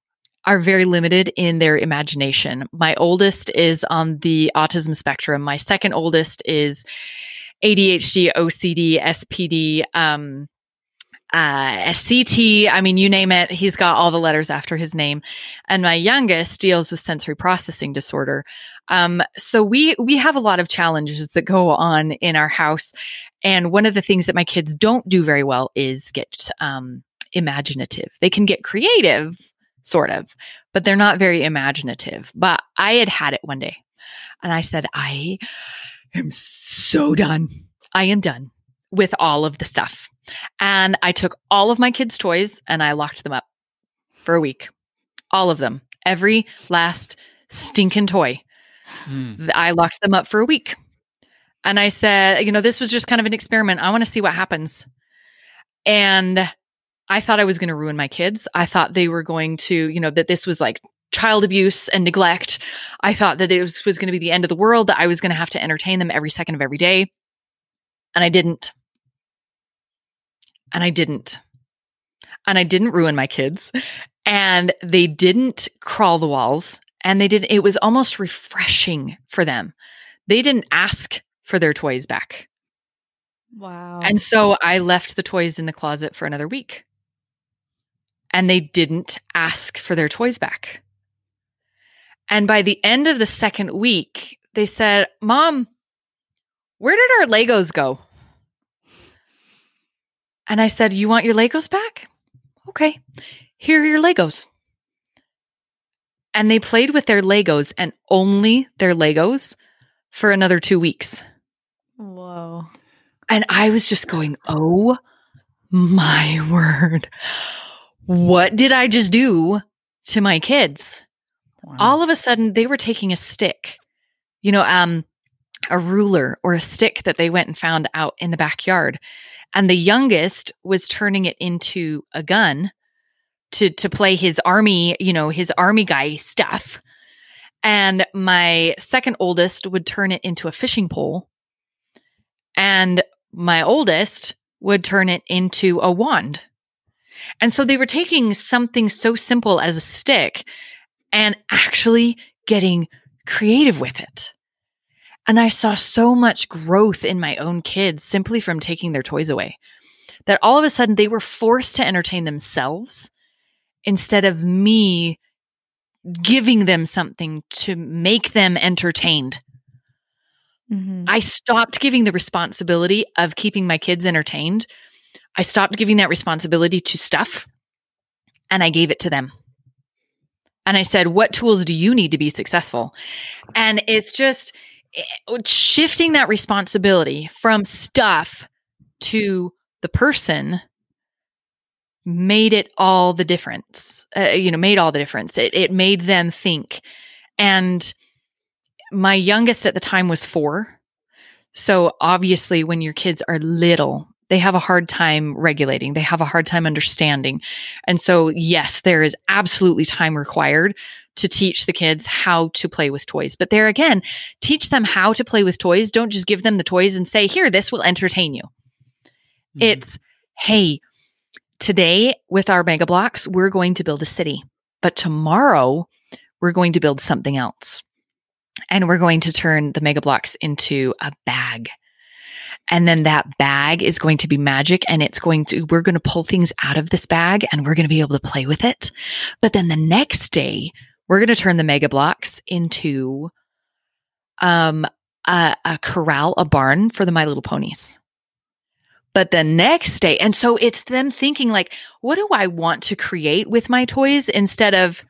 are very limited in their imagination. My oldest is on the autism spectrum. My second oldest is ADHD, OCD, SPD, um, uh, SCT. I mean, you name it. He's got all the letters after his name. And my youngest deals with sensory processing disorder. Um, so we we have a lot of challenges that go on in our house. And one of the things that my kids don't do very well is get um, imaginative. They can get creative, sort of, but they're not very imaginative. But I had had it one day, and I said, I am so done. I am done with all of the stuff. And I took all of my kids' toys and I locked them up for a week. All of them. Every last stinking toy. Mm. I locked them up for a week. And I said, you know, this was just kind of an experiment. I want to see what happens. And I thought I was going to ruin my kids. I thought they were going to, you know, that this was like child abuse and neglect. I thought that it was, was going to be the end of the world, that I was going to have to entertain them every second of every day. And I didn't. And I didn't. And I didn't ruin my kids. And they didn't crawl the walls. And they didn't. it was almost refreshing for them. They didn't ask for their toys back. Wow. And so I left the toys in the closet for another week. And they didn't ask for their toys back. And by the end of the second week, they said, Mom, where did our Legos go? And I said, You want your Legos back? Okay, here are your Legos. And they played with their Legos and only their Legos for another two weeks. Whoa. And I was just going, Oh my word. What did I just do to my kids? Wow. All of a sudden, they were taking a stick, you know, um, a ruler or a stick that they went and found out in the backyard. And the youngest was turning it into a gun to to play his army, you know, his army guy stuff. And my second oldest would turn it into a fishing pole. And my oldest would turn it into a wand. And so they were taking something so simple as a stick and actually getting creative with it. And I saw so much growth in my own kids simply from taking their toys away. That all of a sudden they were forced to entertain themselves instead of me giving them something to make them entertained. Mhm. I stopped giving the responsibility of keeping my kids entertained. I stopped giving that responsibility to stuff and I gave it to them. And I said, What tools do you need to be successful? And it's just eh, shifting that responsibility from stuff to the person made it all the difference. Uh, you know, made all the difference. It, it made them think. And my youngest at the time was four. So obviously, when your kids are little, they have a hard time regulating, they have a hard time understanding. And so, yes, there is absolutely time required to teach the kids how to play with toys. But there again, teach them how to play with toys. Don't just give them the toys and say, here, this will entertain you. Mhm. It's, hey, today with our Mega Bloks, we're going to build a city, but tomorrow we're going to build something else. And we're going to turn the Mega Bloks into a bag. And then that bag is going to be magic and it's going to, we're going to pull things out of this bag and we're going to be able to play with it. But then the next day, we're going to turn the Mega Bloks into um, a, a corral, a barn for the My Little Ponies. But the next day, and so it's them thinking like, what do I want to create with my toys instead of,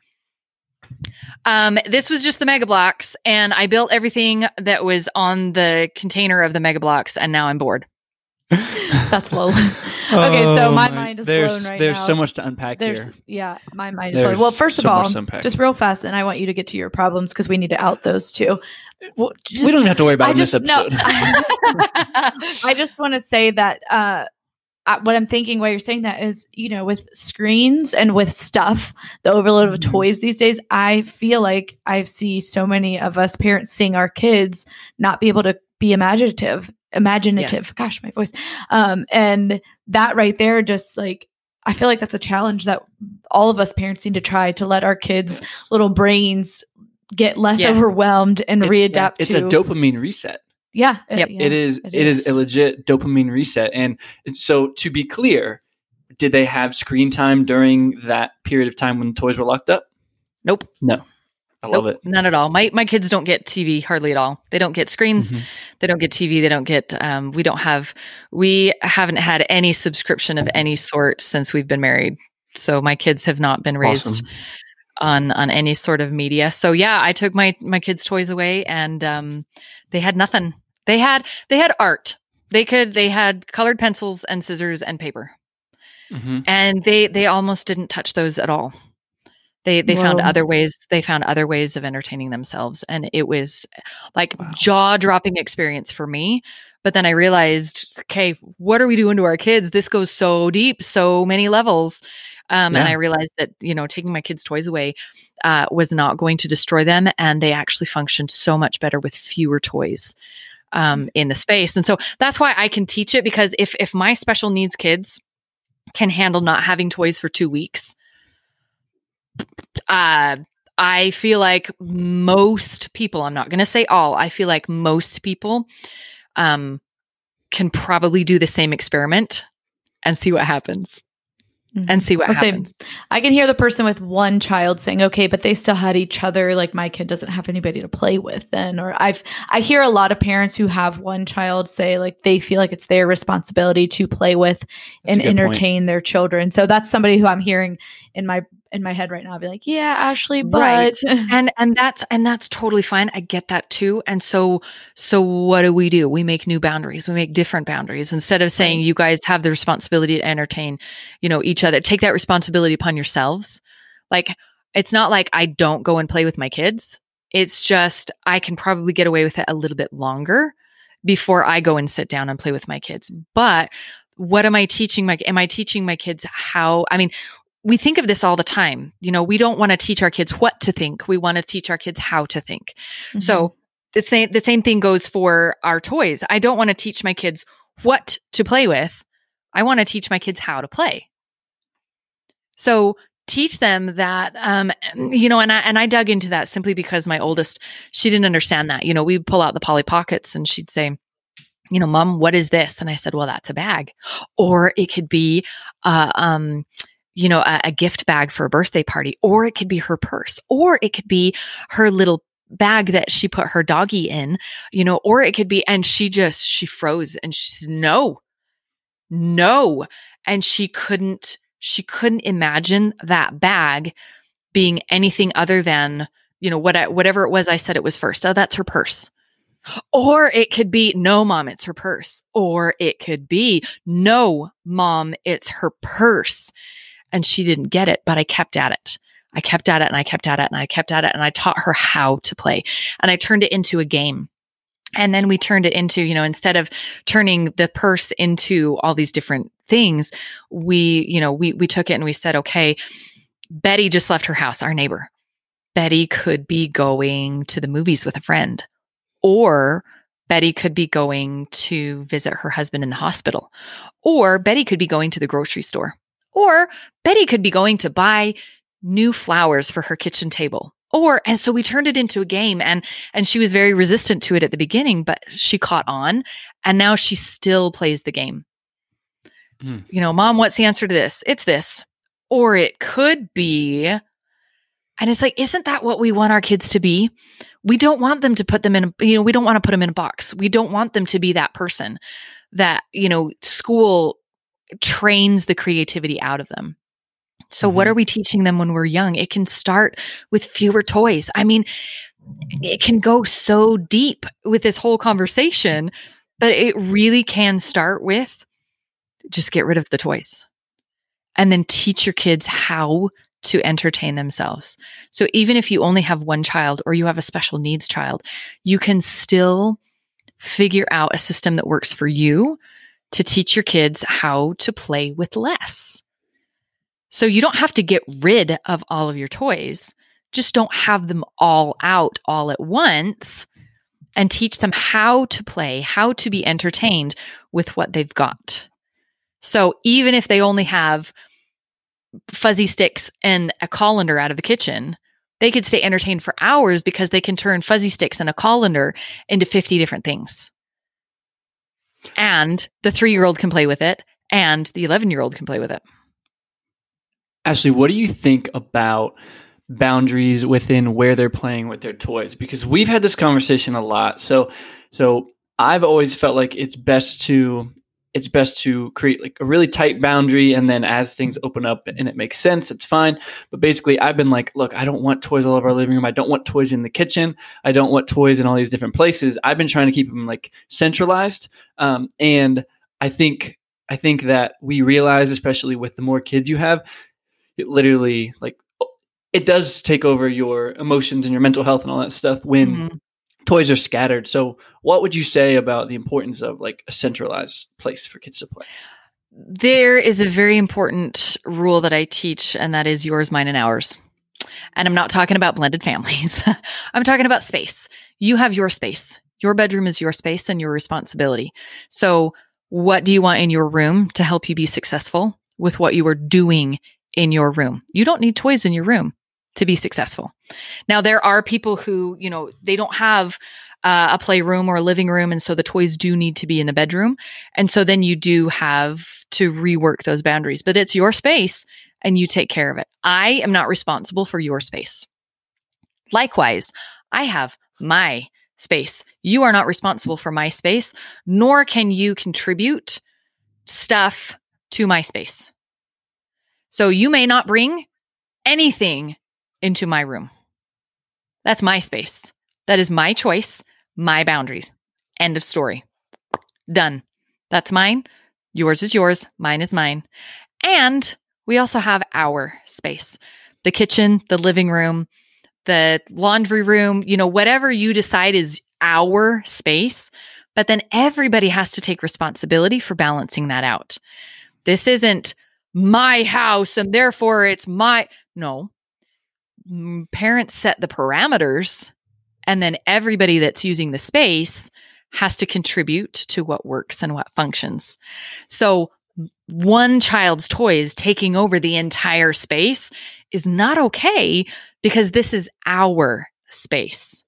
um, this was just the Mega Bloks, and I built everything that was on the container of the Mega Bloks, and now I'm bored. That's low. okay, so Oh my mind is there's, blown right now. There's now. so much to unpack There's here. yeah, my mind is There's blown. Well, first so of all, much to unpack. just real fast, and I want you to get to your problems because we need to out those too. Well, just- we don't have to worry about I it in this just no. episode. I just want to say that uh, what I'm thinking while you're saying that is, you know, with screens and with stuff, the overload of Mhm. toys these days, I feel like I see so many of us parents seeing our kids not be able to be imaginative imaginative. Gosh, my voice. Um, and that right there, just like I feel like that's a challenge that all of us parents need to try to let our kids' little brains get less Yeah. overwhelmed and It's- readapt It's to a dopamine reset. Yeah, Yep. yeah, it is it it is. is. a legit dopamine reset and so to be clear did they have screen time during that period of time when toys were locked up Nope. no i love it None at all. My my kids don't get TV hardly at all. They don't get screens. Mhm. They don't get TV. They don't get. Um, we don't have. We haven't had any subscription of any sort since we've been married. So my kids have not been raised Awesome. on on any sort of media. So yeah, I took my my kids' toys away, and um, they had nothing. They had they had art. They could they had colored pencils and scissors and paper, Mhm. and they they almost didn't touch those at all. They they found other ways. They found other ways of entertaining themselves, and it was like Wow. jaw dropping experience for me. But then I realized, okay, what are we doing to our kids? This goes so deep, so many levels. Um, And I realized that you know taking my kids' toys away uh, was not going to destroy them, and they actually functioned so much better with fewer toys um, in the space. And so that's why I can teach it because if if my special needs kids can handle not having toys for two weeks, uh, I feel like most people, I'm not going to say all, I feel like most people um, can probably do the same experiment and see what happens. And see what I'll say- happens. I can hear the person with one child saying, "Okay, but they still had each other. Like my kid doesn't have anybody to play with." Then, or I've I hear a lot of parents who have one child say like they feel like it's their responsibility to play with That's and good point. entertain their children. So that's somebody who I'm hearing in my in my head right now. I'll be like, "Yeah, Ashley, but Right. and and that's and that's totally fine. I get that too. And so so what do we do? We make new boundaries. We make different boundaries. Instead of saying Right. you guys have the responsibility to entertain you know each other take that responsibility upon yourselves. Like it's not like i don't go and play with my kids. It's just i can probably get away with it a little bit longer before i go and sit down and play with my kids. But what am i teaching my am i teaching my kids how i mean we think of this all the time. You know, we don't want to teach our kids what to think. We want to teach our kids how to think. Mm-hmm. So the same the same thing goes for our toys. I don't want to teach my kids what to play with. I want to teach my kids how to play. So teach them that um you know and I and I dug into that simply because my oldest she didn't understand that. You know, we'd pull out the Polly Pockets and she'd say, you know, mom, what is this? And I said, well, that's a bag. Or it could be uh um you know, a, a gift bag for a birthday party, or it could be her purse, or it could be her little bag that she put her doggy in, you know, or it could be, and she just, she froze and she said, no, no. And she couldn't, she couldn't imagine that bag being anything other than, you know, what I, whatever it was I said it was first. Oh, that's her purse. Or it could be, no, mom, it's her purse. Or it could be, no, mom, it's her purse. And she didn't get it, but I kept at it. I kept at it and I kept at it and I kept at it and I taught her how to play and I turned it into a game. And then we turned it into, you know, instead of turning the purse into all these different things, we, you know, we we took it and we said, okay, Betty just left her house, our neighbor. Betty could be going to the movies with a friend, or Betty could be going to visit her husband in the hospital, or Betty could be going to the grocery store, or Betty could be going to buy new flowers for her kitchen table. Or and so we turned it into a game and and she was very resistant to it at the beginning, but she caught on and now she still plays the game. Mm. You know, mom, what's the answer to this? It's this. Or it could be and it's like isn't that what we want our kids to be? We don't want them to put them in a, you know, we don't want to put them in a box. We don't want them to be that person that, you know, school trains the creativity out of them. So, what Mhm. are we teaching them when we're young? It can start with fewer toys. I mean, it can go so deep with this whole conversation, but it really can start with just get rid of the toys and then teach your kids how to entertain themselves. So, even if you only have one child or you have a special needs child, you can still figure out a system that works for you to teach your kids how to play with less. So you don't have to get rid of all of your toys. Just don't have them all out all at once and teach them how to play, how to be entertained with what they've got. So even if they only have fuzzy sticks and a colander out of the kitchen, they could stay entertained for hours because they can turn fuzzy sticks and a colander into 50 different things. And the three year old can play with it, and the 11 year old can play with it. Ashley, what do you think about boundaries within where they're playing with their toys? Because we've had this conversation a lot. So, so I've always felt like it's best to it's best to create like a really tight boundary and then as things open up and it makes sense it's fine. But basically i've been like look i don't want toys all over our living room. I don't want toys in the kitchen. I don't want toys in all these different places. I've been trying to keep them like centralized um, and i think i think that we realize especially with the more kids you have it literally like it does take over your emotions and your mental health and all that stuff when Mhm. Toys are scattered. So, what would you say about the importance of like a centralized place for kids to play? There is a very important rule that I teach, and that is yours, mine, and ours. And I'm not talking about blended families. I'm talking about space. You have your space. Your bedroom is your space and your responsibility. So, what do you want in your room to help you be successful with what you are doing in your room? You don't need toys in your room to be successful. Now, there are people who, you know, they don't have uh, a playroom or a living room. And so the toys do need to be in the bedroom. And so then you do have to rework those boundaries, but it's your space and you take care of it. I am not responsible for your space. Likewise, I have my space. You are not responsible for my space, nor can you contribute stuff to my space. So you may not bring anything into my room. That's my space. That is my choice, my boundaries. End of story. Done. That's mine. Yours is yours. Mine is mine. And we also have our space the kitchen, the living room, the laundry room, you know, whatever you decide is our space. But then everybody has to take responsibility for balancing that out. This isn't my house and therefore it's my. No. Parents set the parameters and then everybody that's using the space has to contribute to what works and what functions. So one child's toys taking over the entire space is not okay because this is our space.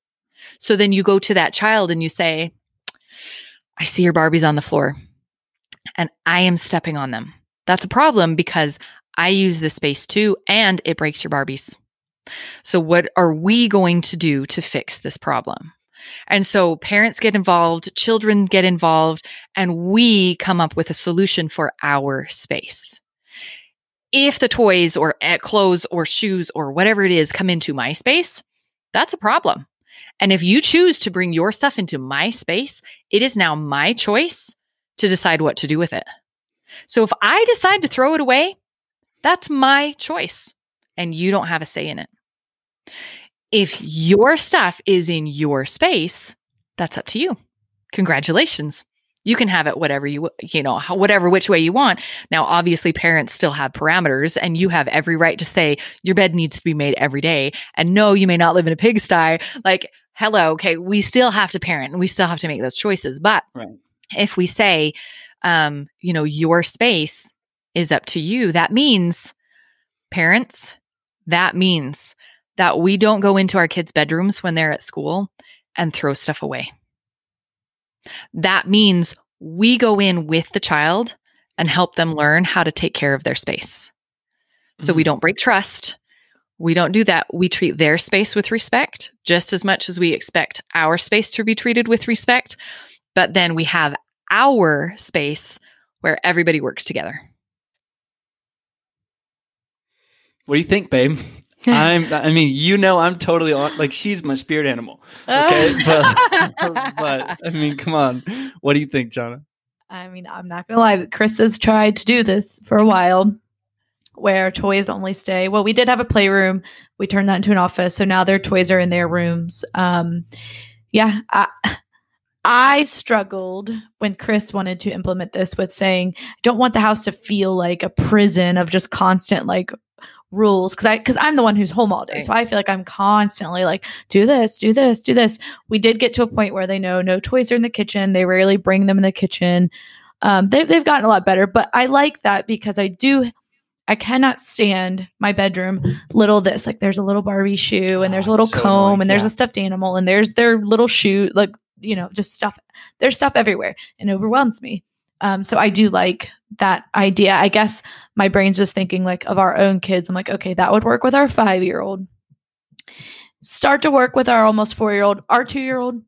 So then you go to that child and you say, I see your Barbies on the floor and I am stepping on them. That's a problem because I use this space too and it breaks your Barbies. So, what are we going to do to fix this problem? And so, parents get involved, children get involved, and we come up with a solution for our space. If the toys or eh, clothes or shoes or whatever it is come into my space, that's a problem. And if you choose to bring your stuff into my space, it is now my choice to decide what to do with it. So, if I decide to throw it away, that's my choice and you don't have a say in it. If your stuff is in your space, that's up to you. Congratulations. You can have it whatever you you know, whatever which way you want. Now obviously parents still have parameters and you have every right to say your bed needs to be made every day and no you may not live in a pigsty. Like hello, okay, we still have to parent and we still have to make those choices. But Right. if we say um, you know, your space is up to you, that means parents, that means that we don't go into our kids' bedrooms when they're at school and throw stuff away. That means we go in with the child and help them learn how to take care of their space. So we Mhm. don't break trust. We don't do that. We treat their space with respect just as much as we expect our space to be treated with respect. But then we have our space where everybody works together. What do you think, babe? I'm. I mean, you know, I'm totally on. Like, she's my spirit animal. Okay, but but I mean, come on. What do you think, Jonna? I mean, I'm not gonna lie. Chris has tried to do this for a while, where toys only stay. Well, we did have a playroom. We turned that into an office, so now their toys are in their rooms. Um, yeah, I, I struggled when Chris wanted to implement this with saying, "I don't want the house to feel like a prison of just constant like rules because I because I'm the one who's home all day. Right. So I feel like I'm constantly like, do this, do this, do this. We did get to a point where they know no toys are in the kitchen. They rarely bring them in the kitchen. Um, they, they've gotten a lot better, but I like that because I do. I cannot stand my bedroom little this like there's a little Barbie shoe and there's a Oh, little so comb annoying. and there's a stuffed animal and there's their little shoe like you know just stuff there's stuff everywhere and it overwhelms me um, so I do like that idea. I guess my brain's just thinking like of our own kids. I'm like, okay, that would work with our five year old. Start to work with our almost four year old. Our two year old,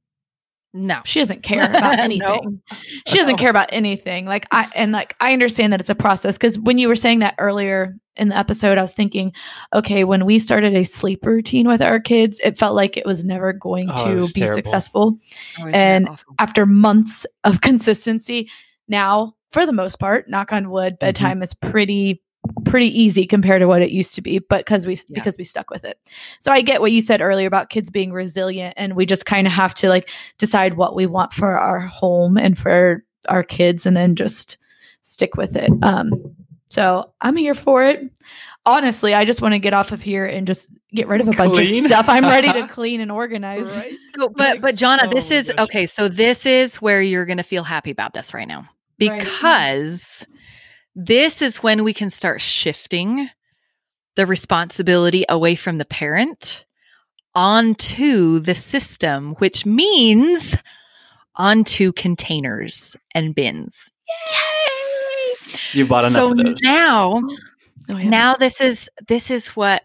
No. she doesn't care about No. anything. She doesn't care about anything. Like I and like I understand that it's a process because when you were saying that earlier in the episode, I was thinking, okay, when we started a sleep routine with our kids, it felt like it was never going Oh, to be terrible. successful Oh, And after months of consistency now for the most part knock on wood Mm-hmm. bedtime is pretty pretty easy compared to what it used to be but because we Yeah. because we stuck with it so i get what you said earlier about kids being resilient and we just kind of have to like decide what we want for our home and for our kids and then just stick with it um so i'm here for it honestly i just want to get off of here and just get rid of a bunch of stuff i'm ready to clean and organize So, but but Jonna, Oh this is gosh. okay. So this is where you're going to feel happy about this right now Right. because this is when we can start shifting the responsibility away from the parent onto the system, which means onto containers and bins. Yes. You bought enough so of those. now Oh, yeah. now this is this is what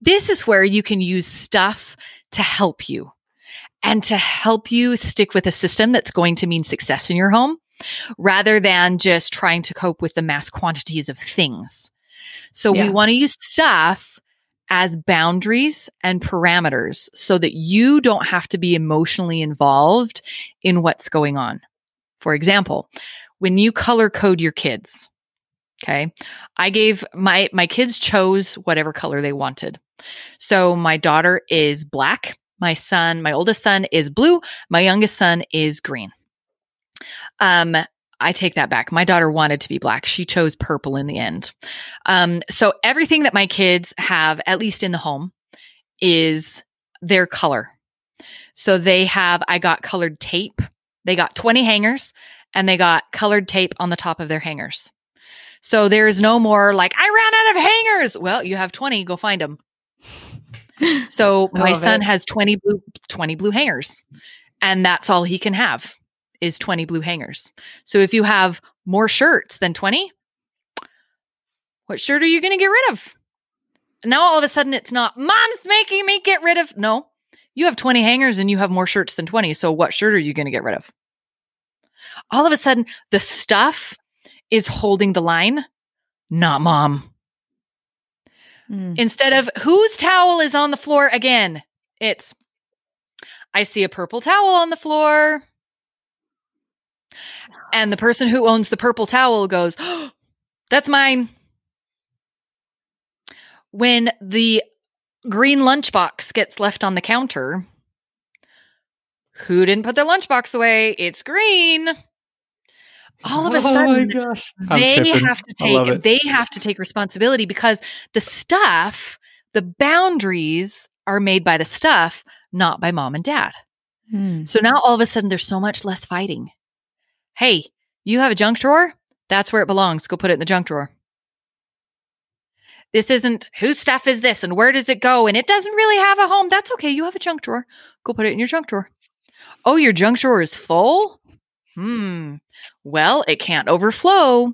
this is where you can use stuff to help you and to help you stick with a system that's going to mean success in your home rather than just trying to cope with the mass quantities of things. So Yeah. we want to use stuff as boundaries and parameters so that you don't have to be emotionally involved in what's going on. For example, when you color code your kids, okay? I gave my my kids chose whatever color they wanted. So my daughter is black, my son, my oldest son is blue, my youngest son is green. Um I take that back. My daughter wanted to be black. She chose purple in the end. Um, so everything that my kids have, at least in the home, is their color. So they have, I got colored tape. They got 20 hangers and they got colored tape on the top of their hangers. So there's no more like, I ran out of hangers. Well, you have 20, go find them. So my son it. has 20 blue, 20 blue hangers and that's all he can have is 20 blue hangers. So if you have more shirts than 20, what shirt are you going to get rid of? Now all of a sudden it's not mom's making me get rid of. No, you have 20 hangers and you have more shirts than 20. So what shirt are you going to get rid of? All of a sudden the stuff is holding the line, not mom. Mm. Instead of whose towel is on the floor again, it's I see a purple towel on the floor. And the person who owns the purple towel goes, oh, That's mine. When the green lunchbox gets left on the counter, who didn't put their lunchbox away? It's green. All of a Oh my sudden, gosh. They have to take they have to take responsibility because the stuff the boundaries are made by the stuff not by mom and dad Mm. so now all of a sudden there's so much less fighting hey you have a junk drawer? That's where it belongs. Go put it in the junk drawer. This isn't whose stuff is this and where does it go? And it doesn't really have a home. That's okay. You have a junk drawer. Go put it in your junk drawer. Oh your junk drawer is full? Hmm. Well it can't overflow.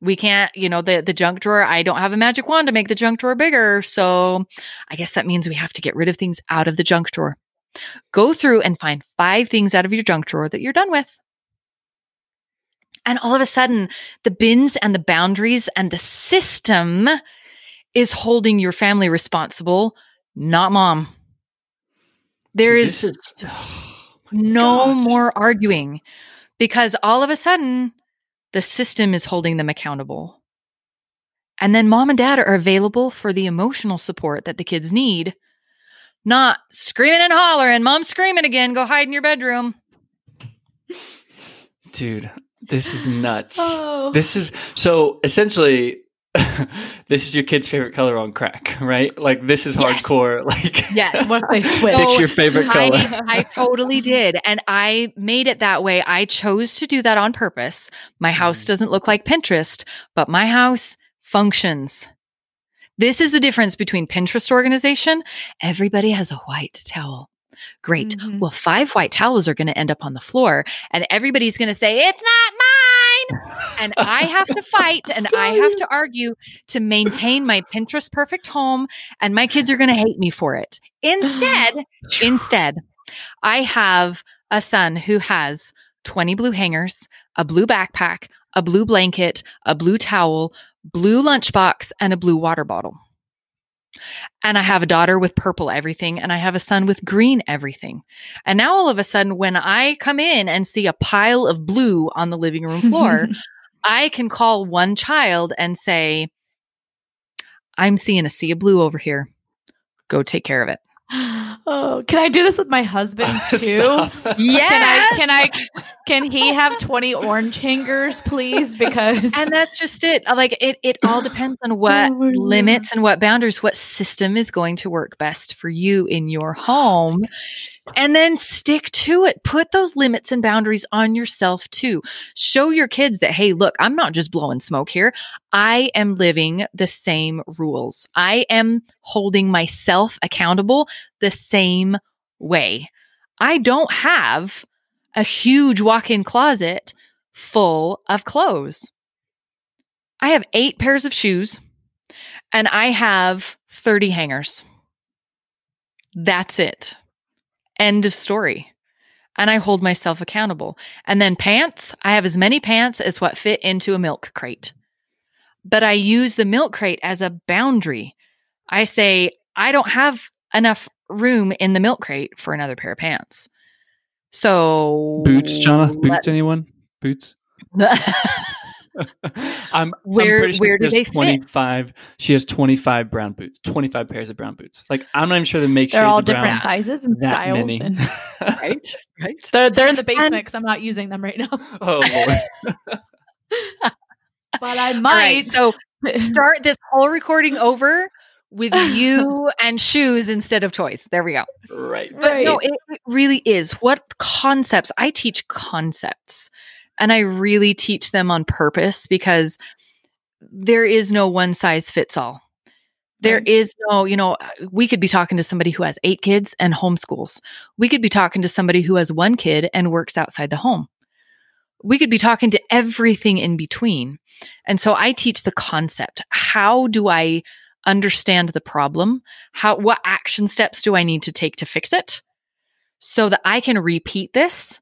We can't you know the the junk drawer i don't have a magic wand to make the junk drawer bigger. So i guess that means we have to get rid of things out of the junk drawer. Go through and find five things out of your junk drawer that you're done with and all of a sudden the bins and the boundaries and the system is holding your family responsible not mom there is this oh no gosh. more arguing because all of a sudden the system is holding them accountable. And then mom and dad are available for the emotional support that the kids need, not screaming and hollering, mom's screaming again, go hide in your bedroom. Dude, this is nuts. Oh. This is so essentially this is your kid's favorite color on crack, right? Like this is Yes. hardcore. Like Yes. What if they switch? No, pick your favorite color. I, I totally did. And I made it that way. I chose to do that on purpose. My house Mm. doesn't look like Pinterest, but my house functions. This is the difference between Pinterest organization. Everybody has a white towel. Great. Mhm. Well, five white towels are going to end up on the floor, and everybody's going to say, It's not mine. And I have to fight and I have to argue to maintain my Pinterest perfect home, and my kids are going to hate me for it. Instead, Instead, I have a son who has 20 blue hangers, a blue backpack, a blue blanket, a blue towel, blue lunchbox, and a blue water bottle. And I have a daughter with purple everything, and I have a son with green everything. And now all of a sudden, when I come in and see a pile of blue on the living room floor, I can call one child and say, I'm seeing a sea of blue over here. Go take care of it. Oh, can I do this with my husband too? Stop. Yes. Can I? Can I? Can he have twenty orange hangers, please? Because and that's just it Uh, like it it all depends on what Oh my God. limits and what boundaries what system is going to work best for you in your home and then stick to it. Put those limits and boundaries on yourself too. Show your kids that hey look i'm not just blowing smoke here. I am living the same rules. I am holding myself accountable the same way. I don't have a huge walk-in closet full of clothes. I have eight pairs of shoes and I have 30 hangers. That's it. End of story. And I hold myself accountable. And then pants, I have as many pants as what fit into a milk crate. But I use the milk crate as a boundary. I say, I don't have enough room in the milk crate for another pair of pants. So Boots, Jana? let- Boots, anyone? Boots? I'm Where- I'm pretty sure where do there's they fit? 25 she has 25 brown boots 25 pairs of brown boots like i'm not even sure they make sure they're shades all of brown different sizes and styles. And right? Right. they're they're in the basement because I'm not using them right now. oh lord But I might. right. So start this whole recording over with you and shoes instead of toys. There we go. right But Right. no, it, it really is. What concepts? I teach concepts and I really teach them on purpose because there is no one size fits all. There is no, you know, uh, we could be talking to somebody who has eight kids and homeschools. We could be talking to somebody who has one kid and works outside the home. We could be talking to everything in between. And so I teach the concept. How do I understand the problem? How what action steps do I need to take to fix it? So that I can repeat this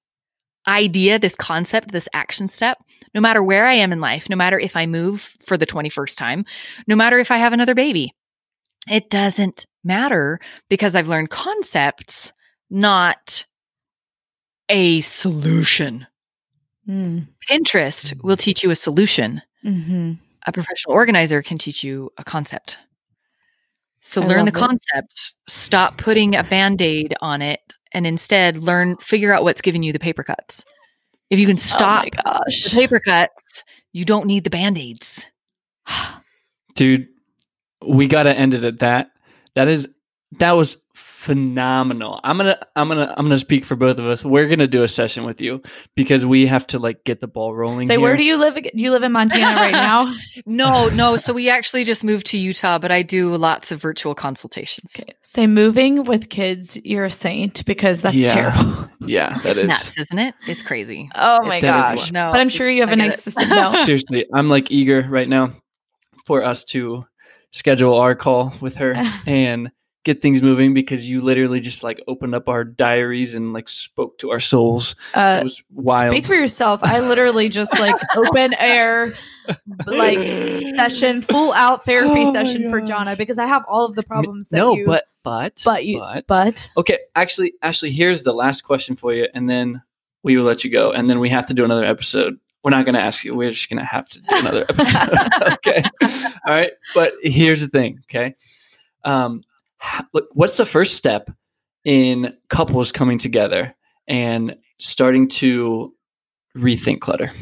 idea, this concept, this action step, no matter where I am in life, no matter if I move for the 21st time, no matter if I have another baby. It doesn't matter because I've learned concepts, not a solution. Mm. Pinterest will teach you a solution. hmm A professional organizer can teach you a concept. So I learn the it. concept, stop putting a band-aid on it and instead learn figure out what's giving you the paper cuts. If you can oh stop Oh the paper cuts, you don't need the band-aids. dude we gotta end it at that that is that was phenomenal i'm gonna i'm gonna i'm gonna speak for both of us we're gonna do a session with you because we have to like get the ball rolling Say, here. where do you live? Do you live in Montana right now? No, no. So we actually just moved to Utah, but I do lots of virtual consultations. Okay. Say, moving with kids, you're a saint because that's Yeah. terrible. yeah that is Nuts, isn't it? It's crazy. Oh my It's- gosh. No, But I'm sure you have I a nice it. system. No. seriously i'm like eager right now for us to schedule our call with her and get things moving because you literally just like opened up our diaries and like spoke to our souls Uh, it was wild Speak for yourself. I literally just like open air, like session, full out therapy Oh session for. Jana because I have all of the problems that no you. but but but you, but, Okay, actually, actually, here's the last question for you, and then we will let you go, and then we have to do another episode. We're not going to ask you. We're just going to have to do another episode. okay, all right. But here's the thing. Okay, um, what's the first step in couples coming together and starting to rethink clutter?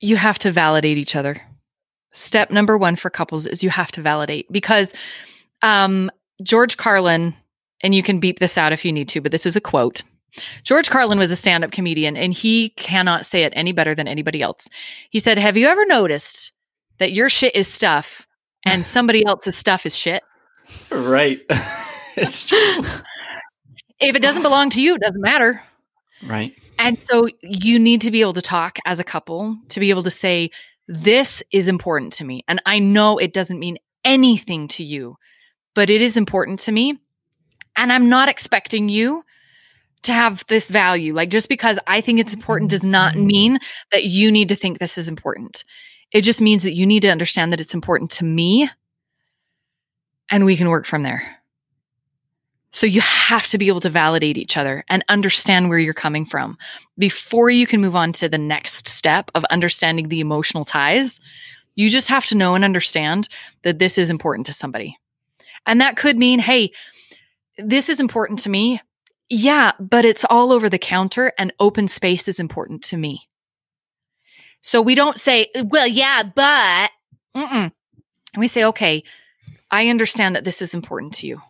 You have to validate each other. step number one for couples is you have to validate because um, George Carlin, and you can beep this out if you need to, but this is a quote. George Carlin was a stand up comedian and he cannot say it any better than anybody else. He said, Have you ever noticed that your shit is stuff and somebody else's stuff is shit? Right. it's true. If it doesn't belong to you, it doesn't matter. Right. And so you need to be able to talk as a couple to be able to say, This is important to me. And I know it doesn't mean anything to you, but it is important to me. And I'm not expecting you to have this value. Like just because I think it's important does not mean that you need to think this is important. It just means that you need to understand that it's important to me and we can work from there. So you have to be able to validate each other and understand where you're coming from before you can move on to the next step of understanding the emotional ties. You just have to know and understand that this is important to somebody. And that could mean, hey, this is important to me, yeah, but it's all over the counter and open space is important to me. So we don't say, well, yeah, but Mm-mm. we say, okay, I understand that this is important to you.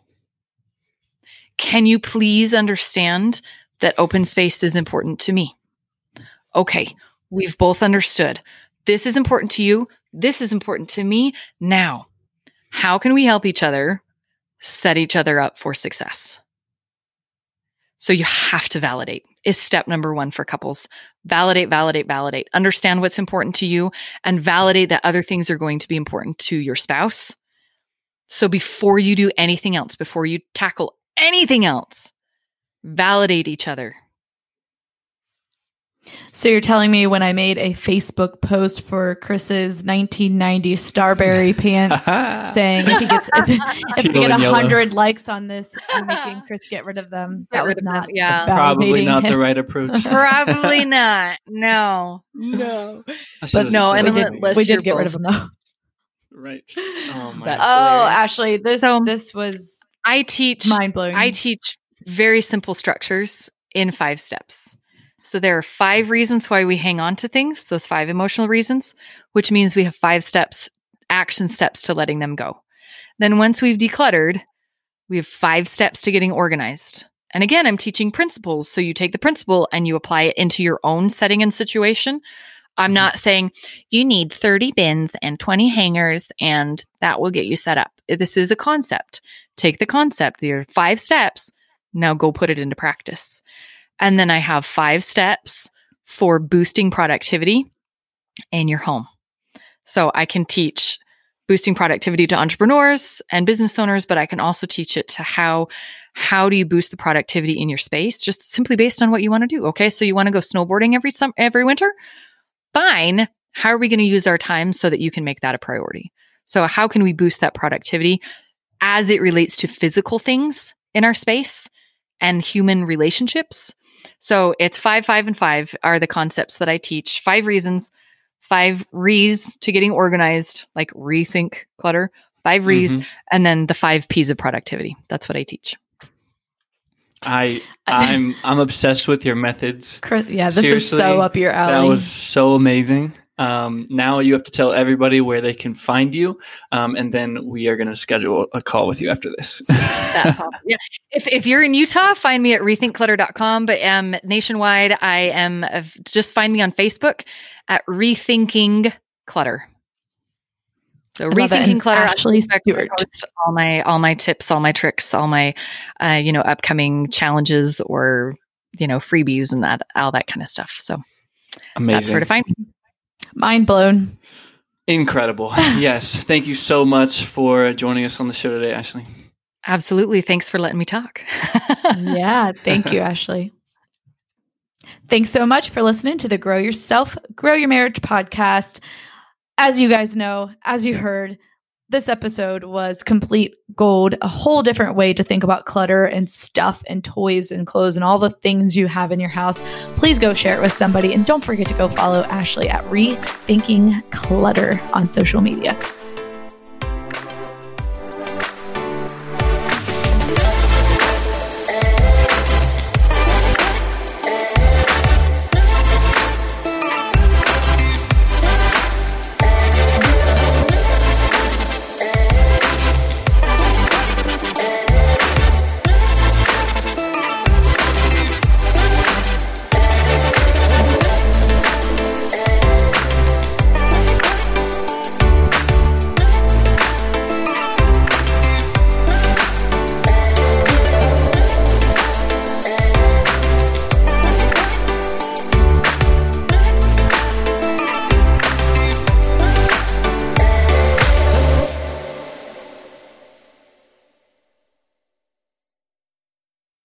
Can you please understand that open space is important to me? Okay, we've both understood. This is important to you. This is important to me. Now, how can we help each other set each other up for success? So you have to validate is step number one for couples. Validate, validate, validate. Understand what's important to you and validate that other things are going to be important to your spouse. So before you do anything else, before you tackle anything else, validate each other. So you're telling me when I made a Facebook post for Chris's 1990 Starberry pants saying if he gets if, if we get and hundred likes on this, I'm making Chris get rid of them. Get That was rid them, not yeah. Probably validating not the right approach. Probably not. No. No. I should've no, and we then that. We did get rid of them though. Right. Oh my. Oh. Ashley, this So- this was I teach mind blowing. I teach very simple structures in five steps. So there are five reasons why we hang on to things, those five emotional reasons, which means we have five steps, action steps to letting them go. Then once we've decluttered, we have five steps to getting organized. And again, I'm teaching principles. So you take the principle and you apply it into your own setting and situation. I'm mm-hmm. not saying you need 30 bins and 20 hangers and that will get you set up. This is a concept. Take the concept. There are five steps. Now go put it into practice. And then I have five steps for boosting productivity in your home. So I can teach boosting productivity to entrepreneurs and business owners, but I can also teach it to how how do you boost the productivity in your space just simply based on what you want to do. Okay? So you want to go snowboarding every summer every winter? Fine. How are we going to use our time so that you can make that a priority? So how can we boost that productivity as it relates to physical things in our space and human relationships? So it's five, five, and five are the concepts that I teach. Five reasons, five re's to getting organized, like rethink clutter, 5 re's, Mhm. and then the five P's of productivity. That's what I teach. I I'm I'm obsessed with your methods. Yeah, this is so up your alley. That was so amazing. Um, now you have to tell everybody where they can find you, um, and then we are going to schedule a call with you after this. That's awesome. Yeah. If, if you're in Utah, find me at rethinkclutter.com. But um, nationwide, I am uh, just find me on Facebook at Rethinking Clutter. So love rethinking clutter. on Ashley Facebook, I Stewart. post all my all my tips, all my tricks, all my uh, you know upcoming challenges or you know freebies and that all that kind of stuff. So amazing, that's where to find me. mind blown. incredible. yes, thank you so much for joining us on the show today, Ashley. Absolutely. Thanks for letting me talk. yeah, thank you, Ashley. Thanks so much for listening to the Grow Yourself, Grow Your Marriage podcast. As you guys know, as you heard, this episode was complete gold, a whole different way to think about clutter and stuff and toys and clothes and all the things you have in your house. Please go share it with somebody and don't forget to go follow Ashley at Rethinking Clutter on social media.